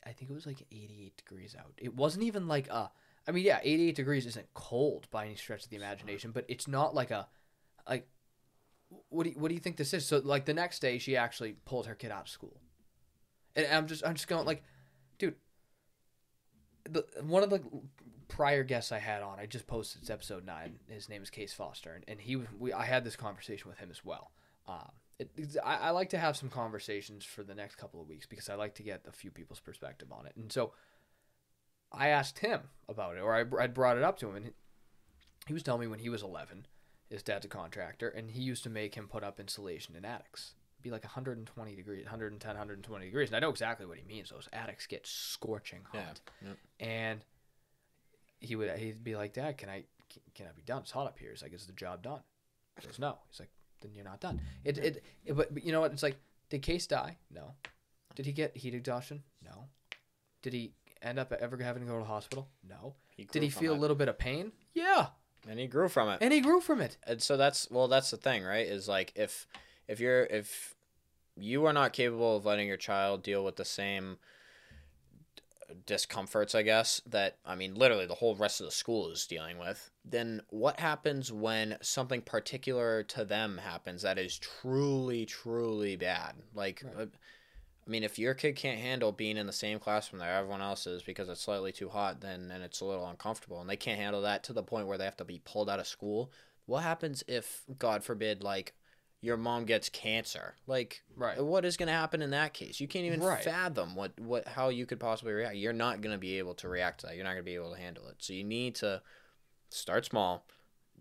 Speaker 1: I think it was like 88 degrees out. It wasn't even like a, I mean, yeah, 88 degrees isn't cold by any stretch of the imagination, but it's not like a, like, what do you, what do you think this is? So like the next day, she actually pulled her kid out of school, and I'm just I'm just going like, dude. The, one of the prior guests I had on, I just posted it's episode nine. His name is Case Foster, and, and he was we I had this conversation with him as well. Um, it, I, I like to have some conversations for the next couple of weeks because I like to get a few people's perspective on it, and so I asked him about it, or I I brought it up to him, and he was telling me when he was eleven, his dad's a contractor, and he used to make him put up insulation in attics. It'd be like 120 degrees, 110, 120 degrees, and I know exactly what he means. Those attics get scorching hot
Speaker 2: yeah, yep.
Speaker 1: and he would he'd be like, Dad, can I can, can I be done? It's hot up here. He's like, Is the job done? He goes, No. He's like, Then you're not done. It it, it but, but you know what? It's like, did Case die? No. Did he get heat exhaustion? No. Did he end up ever having to go to the hospital? No.
Speaker 2: He
Speaker 1: Did he
Speaker 2: from
Speaker 1: feel a little bit of pain? Yeah.
Speaker 2: and he grew from it
Speaker 1: And he grew from it.
Speaker 2: and so that's well that's the thing right is like if if you're if you are not capable of letting your child deal with the same discomforts i guess that i mean literally the whole rest of the school is dealing with then what happens when something particular to them happens that is truly truly bad like
Speaker 1: Right.
Speaker 2: uh, I mean, if your kid can't handle being in the same classroom that everyone else is because it's slightly too hot, then then it's a little uncomfortable, and they can't handle that to the point where they have to be pulled out of school. What happens if, God forbid, like your mom gets cancer? Like,
Speaker 1: Right.
Speaker 2: what is going to happen in that case? You can't even
Speaker 1: Right.
Speaker 2: fathom what what how you could possibly react. You're not going to be able to react to that. You're not going to be able to handle it. So you need to start small,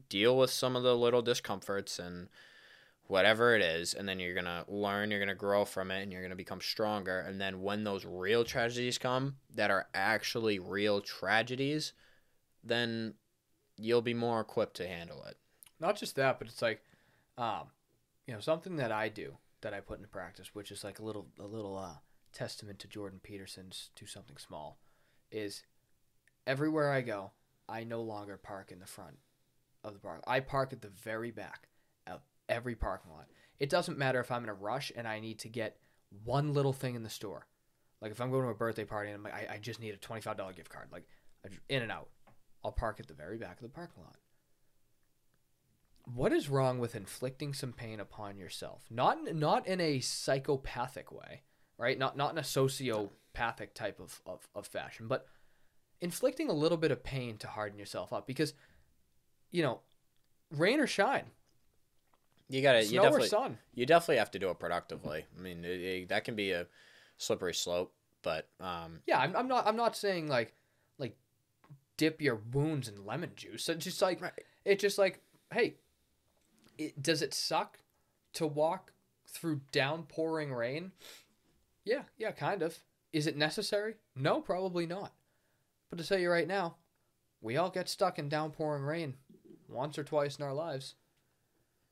Speaker 2: deal with some of the little discomforts and whatever it is and then you're going to learn you're going to grow from it and you're going to become stronger. And then when those real tragedies come that are actually real tragedies then you'll be more equipped to handle it.
Speaker 1: Not just that, but it's like, um, you know, something that I do that I put into practice, which is like a little a little uh, testament to Jordan Peterson's "Do Something Small," is everywhere I go, I no longer park in the front of the park. I park at the very back every parking lot. It doesn't matter if I'm in a rush and I need to get one little thing in the store. Like if I'm going to a birthday party and I'm like, I, I just need a twenty five dollar gift card, like in and out. I'll park at the very back of the parking lot. What is wrong with inflicting some pain upon yourself? Not not in a psychopathic way, right? Not not in a sociopathic type of, of, of fashion, but inflicting a little bit of pain to harden yourself up because, you know, rain or shine,
Speaker 2: You got to you
Speaker 1: snow or
Speaker 2: definitely
Speaker 1: sun.
Speaker 2: you definitely have to do it productively. I mean, it, it, that can be a slippery slope, but um,
Speaker 1: Yeah, I'm, I'm not. I'm not saying like, like, dip your wounds in lemon juice. It's just like,
Speaker 2: Right.
Speaker 1: it's just like, hey, it, does it suck to walk through downpouring rain? Yeah, yeah, kind of. Is it necessary? No, probably not. But to tell you right now, we all get stuck in downpouring rain once or twice in our lives,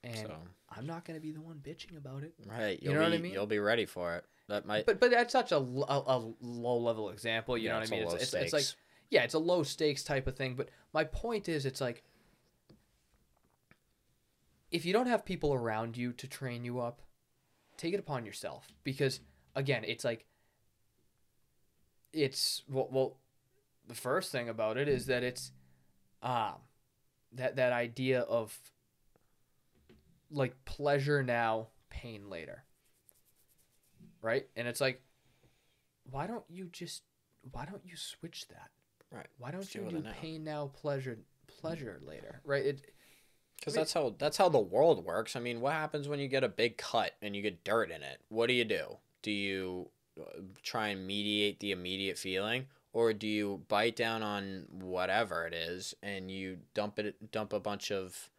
Speaker 1: and
Speaker 2: so
Speaker 1: I'm not gonna be the one bitching about it.
Speaker 2: right,
Speaker 1: You
Speaker 2: you'll
Speaker 1: know what
Speaker 2: be,
Speaker 1: I mean?
Speaker 2: You'll be ready for it. That might.
Speaker 1: But but that's such a a low level example. You
Speaker 2: yeah,
Speaker 1: know what I
Speaker 2: a
Speaker 1: mean? It's, it's, it's like yeah, it's a low stakes type of thing. But my point is, it's like if you don't have people around you to train you up, take it upon yourself. Because again, it's like it's well, well the first thing about it is that it's um that that idea of like pleasure now, pain later. Right? And it's like why don't you just why don't you switch that?
Speaker 2: Right.
Speaker 1: Why don't you
Speaker 2: do now.
Speaker 1: pain now, pleasure pleasure later? Right? It
Speaker 2: Because
Speaker 1: I mean-
Speaker 2: that's how that's how the world works. I mean, what happens when you get a big cut and you get dirt in it? What do you do? Do you uh, try and mediate the immediate feeling, or do you bite down on whatever it is and you dump it, dump a bunch of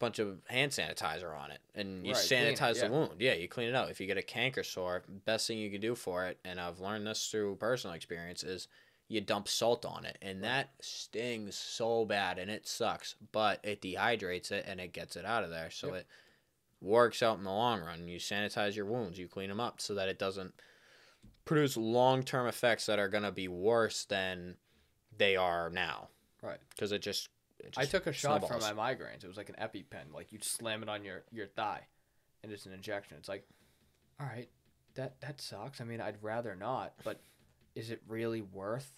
Speaker 2: bunch of hand sanitizer on it and you
Speaker 1: Right, it,
Speaker 2: sanitize
Speaker 1: yeah.
Speaker 2: the wound? Yeah, you clean it out. If you get a canker sore, best thing you can do for it, and I've learned this through personal experience, is you dump salt on it and that stings so bad and it sucks but it dehydrates it and it gets it out of there so
Speaker 1: Yep.
Speaker 2: it works out in the long run you sanitize your wounds you clean them up so that it doesn't produce long-term effects that are going to be worse than they are now
Speaker 1: Right.
Speaker 2: because it just,
Speaker 1: I took a shot for my migraines. It was like an EpiPen. Like you'd slam it on your, your thigh and it's an injection. It's like, all right, that that sucks. I mean, I'd rather not, but is it really worth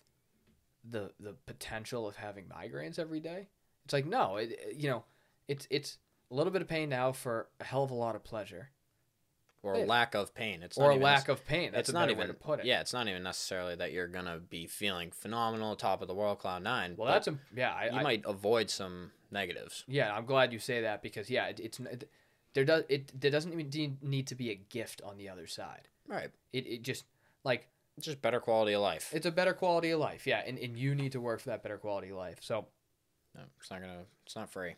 Speaker 1: the the potential of having migraines every day? It's like no, it- you know, it's it's a little bit of pain now for a hell of a lot of pleasure
Speaker 2: or
Speaker 1: Yeah.
Speaker 2: lack of pain it's
Speaker 1: or a lack of pain. That's
Speaker 2: it's not even
Speaker 1: way to put it.
Speaker 2: yeah it's not even necessarily that you're going to be feeling phenomenal top of the world cloud 9
Speaker 1: Well, that's a, yeah. I,
Speaker 2: you
Speaker 1: I,
Speaker 2: might avoid some negatives
Speaker 1: Yeah, I'm glad you say that because yeah, it, it's it, there does it there doesn't even need to be a gift on the other side.
Speaker 2: right
Speaker 1: It it just like
Speaker 2: it's just better quality of life
Speaker 1: it's a better quality of life. Yeah, and, and you need to work for that better quality of life. So
Speaker 2: No, it's not gonna. It's not free.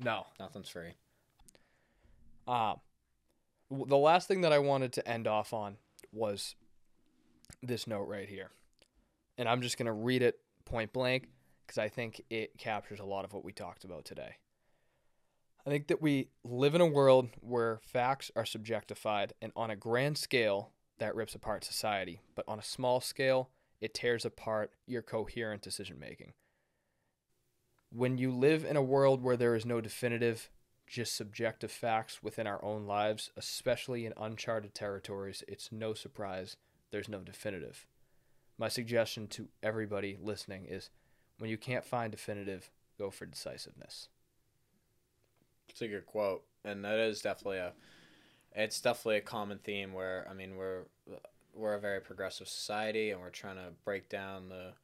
Speaker 1: no.
Speaker 2: Nothing's free.
Speaker 1: Um, the last thing that I wanted to end off on was this note right here, and I'm just gonna read it point blank because I think it captures a lot of what we talked about today. I think that we live in a world where facts are subjectified, and on a grand scale, that rips apart society. But on a small scale, it tears apart your coherent decision making. When you live in a world where there is no definitive, just subjective facts within our own lives, especially in uncharted territories, it's no surprise there's no definitive. My suggestion to everybody listening is when you can't find definitive, go for decisiveness.
Speaker 2: It's a good quote, and that is definitely a. It's definitely a common theme where I mean we're we're a very progressive society, and we're trying to break down the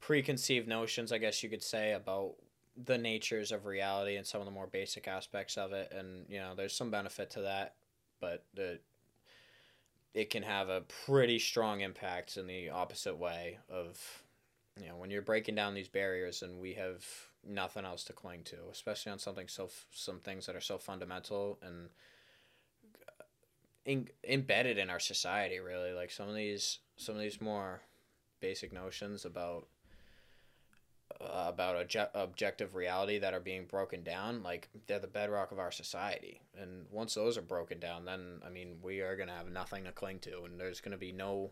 Speaker 2: preconceived notions, I guess you could say, about the natures of reality and some of the more basic aspects of it. And you know, there's some benefit to that, but the it can have a pretty strong impact in the opposite way of you know when you're breaking down these barriers and we have nothing else to cling to especially on something so some things that are so fundamental and uh, in, embedded in our society really like some of these some of these more basic notions about uh, about obje- objective reality that are being broken down like they're the bedrock of our society and once those are broken down then i mean we are going to have nothing to cling to and there's going to be no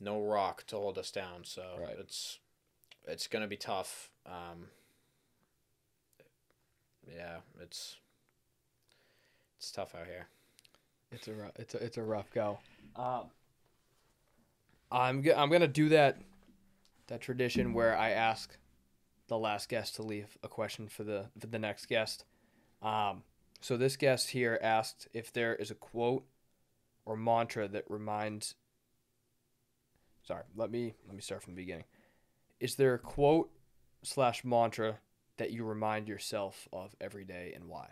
Speaker 2: no rock to hold us down so
Speaker 1: Right.
Speaker 2: it's it's going to be tough um yeah it's it's tough out here
Speaker 1: It's a rough, it's a, it's a rough go. Um, I'm go- I'm gonna do that that tradition where I ask the last guest to leave a question for the for the next guest. Um, so this guest here asked if there is a quote or mantra that reminds sorry, let me let me start from the beginning. Is there a quote slash mantra that you remind yourself of every day and why?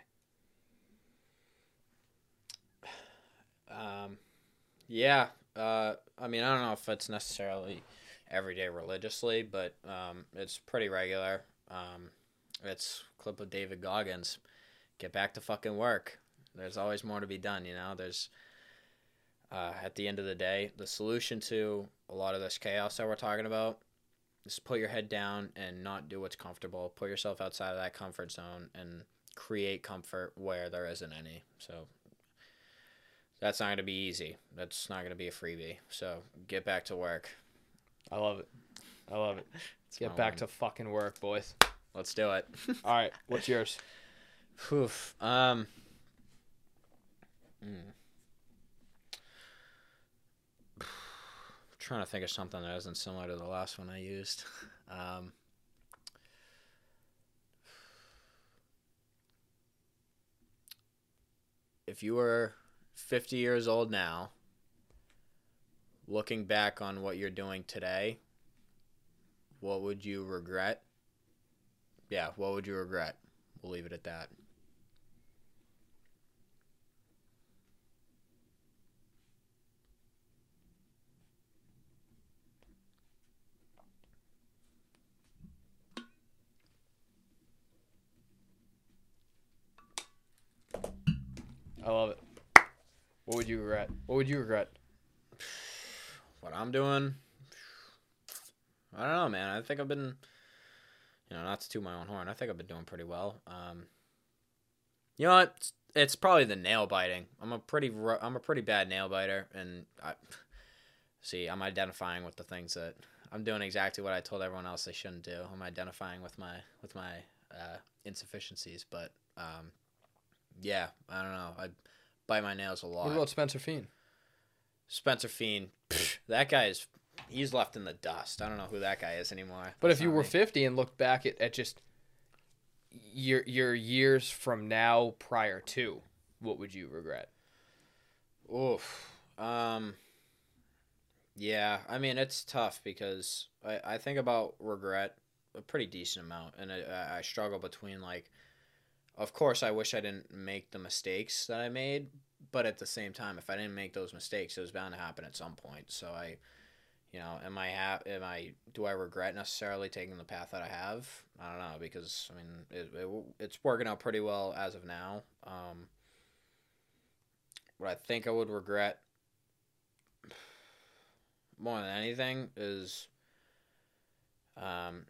Speaker 2: Um, yeah. Uh, I mean, I don't know if it's necessarily every day religiously, but um, it's pretty regular. Um, it's clip of David Goggins. Get back to fucking work. There's always more to be done, you know. There's uh, at the end of the day, the solution to a lot of this chaos that we're talking about is put your head down and not do what's comfortable. Put yourself outside of that comfort zone and create comfort where there isn't any. So that's not going to be easy. That's not going to be a freebie. So get back to work.
Speaker 1: I love it. I love it.
Speaker 2: Let's
Speaker 1: Get back to fucking work, boys.
Speaker 2: Let's do it.
Speaker 1: All right, what's yours?
Speaker 2: Oof. Um. hmm. trying to think of something that isn't similar to the last one I used. Um. If you were 50 years old now, looking back on what you're doing today, what would you regret? Yeah, what would you regret? We'll leave it at that.
Speaker 1: I love it. What would you regret? What would you regret?
Speaker 2: What I'm doing, I don't know, man. I think I've been, you know, not to toot my own horn. I think I've been doing pretty well. Um, you know what? It's, it's probably the nail biting. I'm a pretty, I'm a pretty bad nail biter, and I see. I'm identifying with the things that I'm doing exactly what I told everyone else they shouldn't do. I'm identifying with my with my uh, insufficiencies, but um, yeah, I don't know. I bite my nails a lot.
Speaker 1: What about Spencer Fiend?
Speaker 2: Spencer Fiend, pfft, that guy is he's left in the dust. I don't know who that guy is anymore.
Speaker 1: But if you were
Speaker 2: me.
Speaker 1: 50 and looked back at, at just your your years from now prior to, what would you regret?
Speaker 2: Oof. Um Yeah, I mean it's tough because I, I think about regret a pretty decent amount and I, I- I struggle between like of course I wish I didn't make the mistakes that I made, but at the same time if I didn't make those mistakes it was bound to happen at some point. So I you know, am I ha- am I do I regret necessarily taking the path that I have? I don't know because I mean it, it it's working out pretty well as of now. Um what I think I would regret more than anything is um,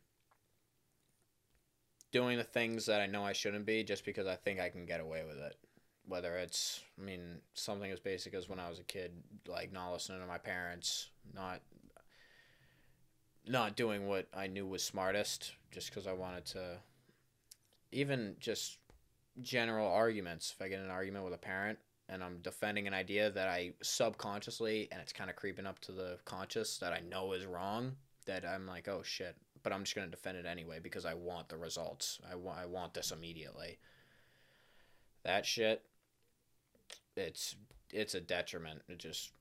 Speaker 2: doing the things that I know I shouldn't be just because I think I can get away with it. Whether it's, I mean, something as basic as when I was a kid, like not listening to my parents, not not doing what I knew was smartest, just because I wanted to. Even just general arguments. If I get in an argument with a parent and I'm defending an idea that I subconsciously and it's kind of creeping up to the conscious that I know is wrong, that I'm like, oh shit, but I'm just gonna defend it anyway because I want the results. I want I want this immediately. That shit, it's it's a detriment. It just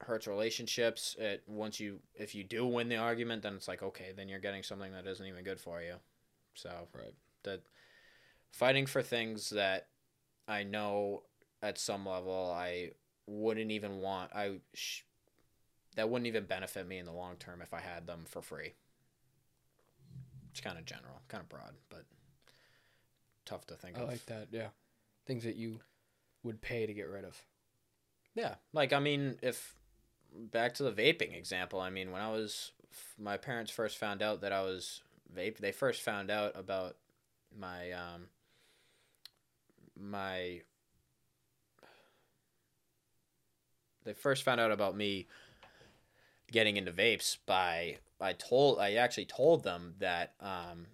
Speaker 2: hurts relationships. It once you if you do win the argument, then it's like okay, then you're getting something that isn't even good for you. So
Speaker 1: Right.
Speaker 2: that fighting for things that I know at some level I wouldn't even want I sh- that wouldn't even benefit me in the long term if I had them for free. It's kind of general, kind of broad, but tough to think
Speaker 1: I
Speaker 2: of.
Speaker 1: like that. Yeah, things that you would pay to get rid of.
Speaker 2: Yeah, like I mean, if back to the vaping example, I mean, when I was my parents first found out that I was vape, they first found out about my um my they first found out about me getting into vapes by I told I actually told them that um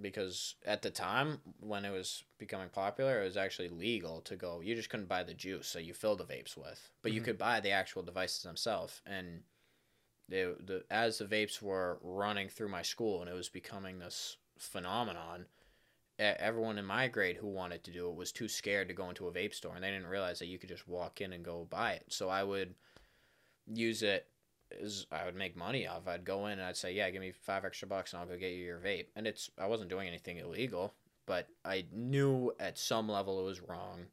Speaker 2: because at the time when it was becoming popular it was actually legal to go you just couldn't buy the juice so you fill the vapes with but you
Speaker 1: Mhm.
Speaker 2: could buy the actual devices themselves and they, the as the vapes were running through my school and it was becoming this phenomenon everyone in my grade who wanted to do it was too scared to go into a vape store and they didn't realize that you could just walk in and go buy it so i would use it is I would make money off. I'd go in and I'd say, "Yeah, give me five extra bucks and I'll go get you your vape." And it's I wasn't doing anything illegal, but I knew at some level it was wrong.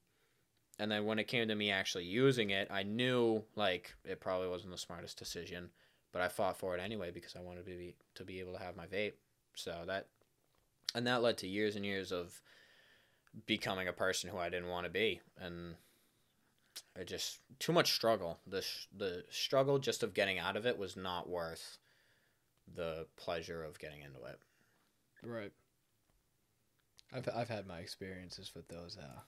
Speaker 2: And then when it came to me actually using it, I knew like it probably wasn't the smartest decision, but I fought for it anyway because I wanted to be to be able to have my vape. So that and that led to years and years of becoming a person who I didn't want to be and I just too much struggle. The sh- the struggle just of getting out of it was not worth the pleasure of getting into it.
Speaker 1: Right. I've I've had my experiences with those uh,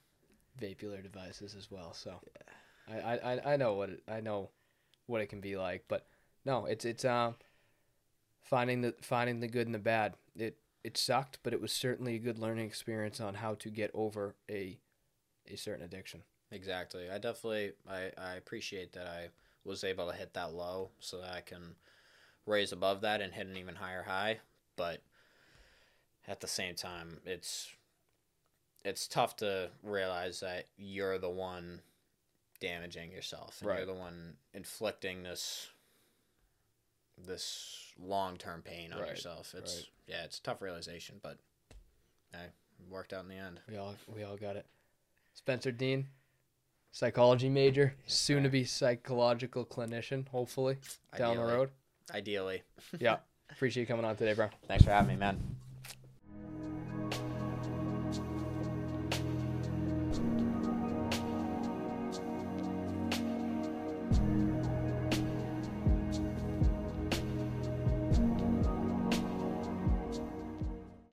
Speaker 1: vapular devices as well, so I, I, I- I know what it, I know what it can be like. But no, it's it's um finding the finding the good and the bad. It it sucked, but it was certainly a good learning experience on how to get over a a certain addiction.
Speaker 2: Exactly. I definitely I, I appreciate that I was able to hit that low so that I can raise above that and hit an even higher high. But at the same time it's it's tough to realize that you're the one damaging yourself. And
Speaker 1: Right.
Speaker 2: You're the one inflicting this this long term pain on
Speaker 1: Right,
Speaker 2: yourself. It's
Speaker 1: right.
Speaker 2: yeah, it's a tough realization, but I worked out in the end.
Speaker 1: We all we all got it. Spencer Deane, psychology major,
Speaker 2: Yes,
Speaker 1: soon to be psychological clinician, hopefully down the road.
Speaker 2: Ideally.
Speaker 1: Yeah. Appreciate you coming on today, bro.
Speaker 2: Thanks for having me, man.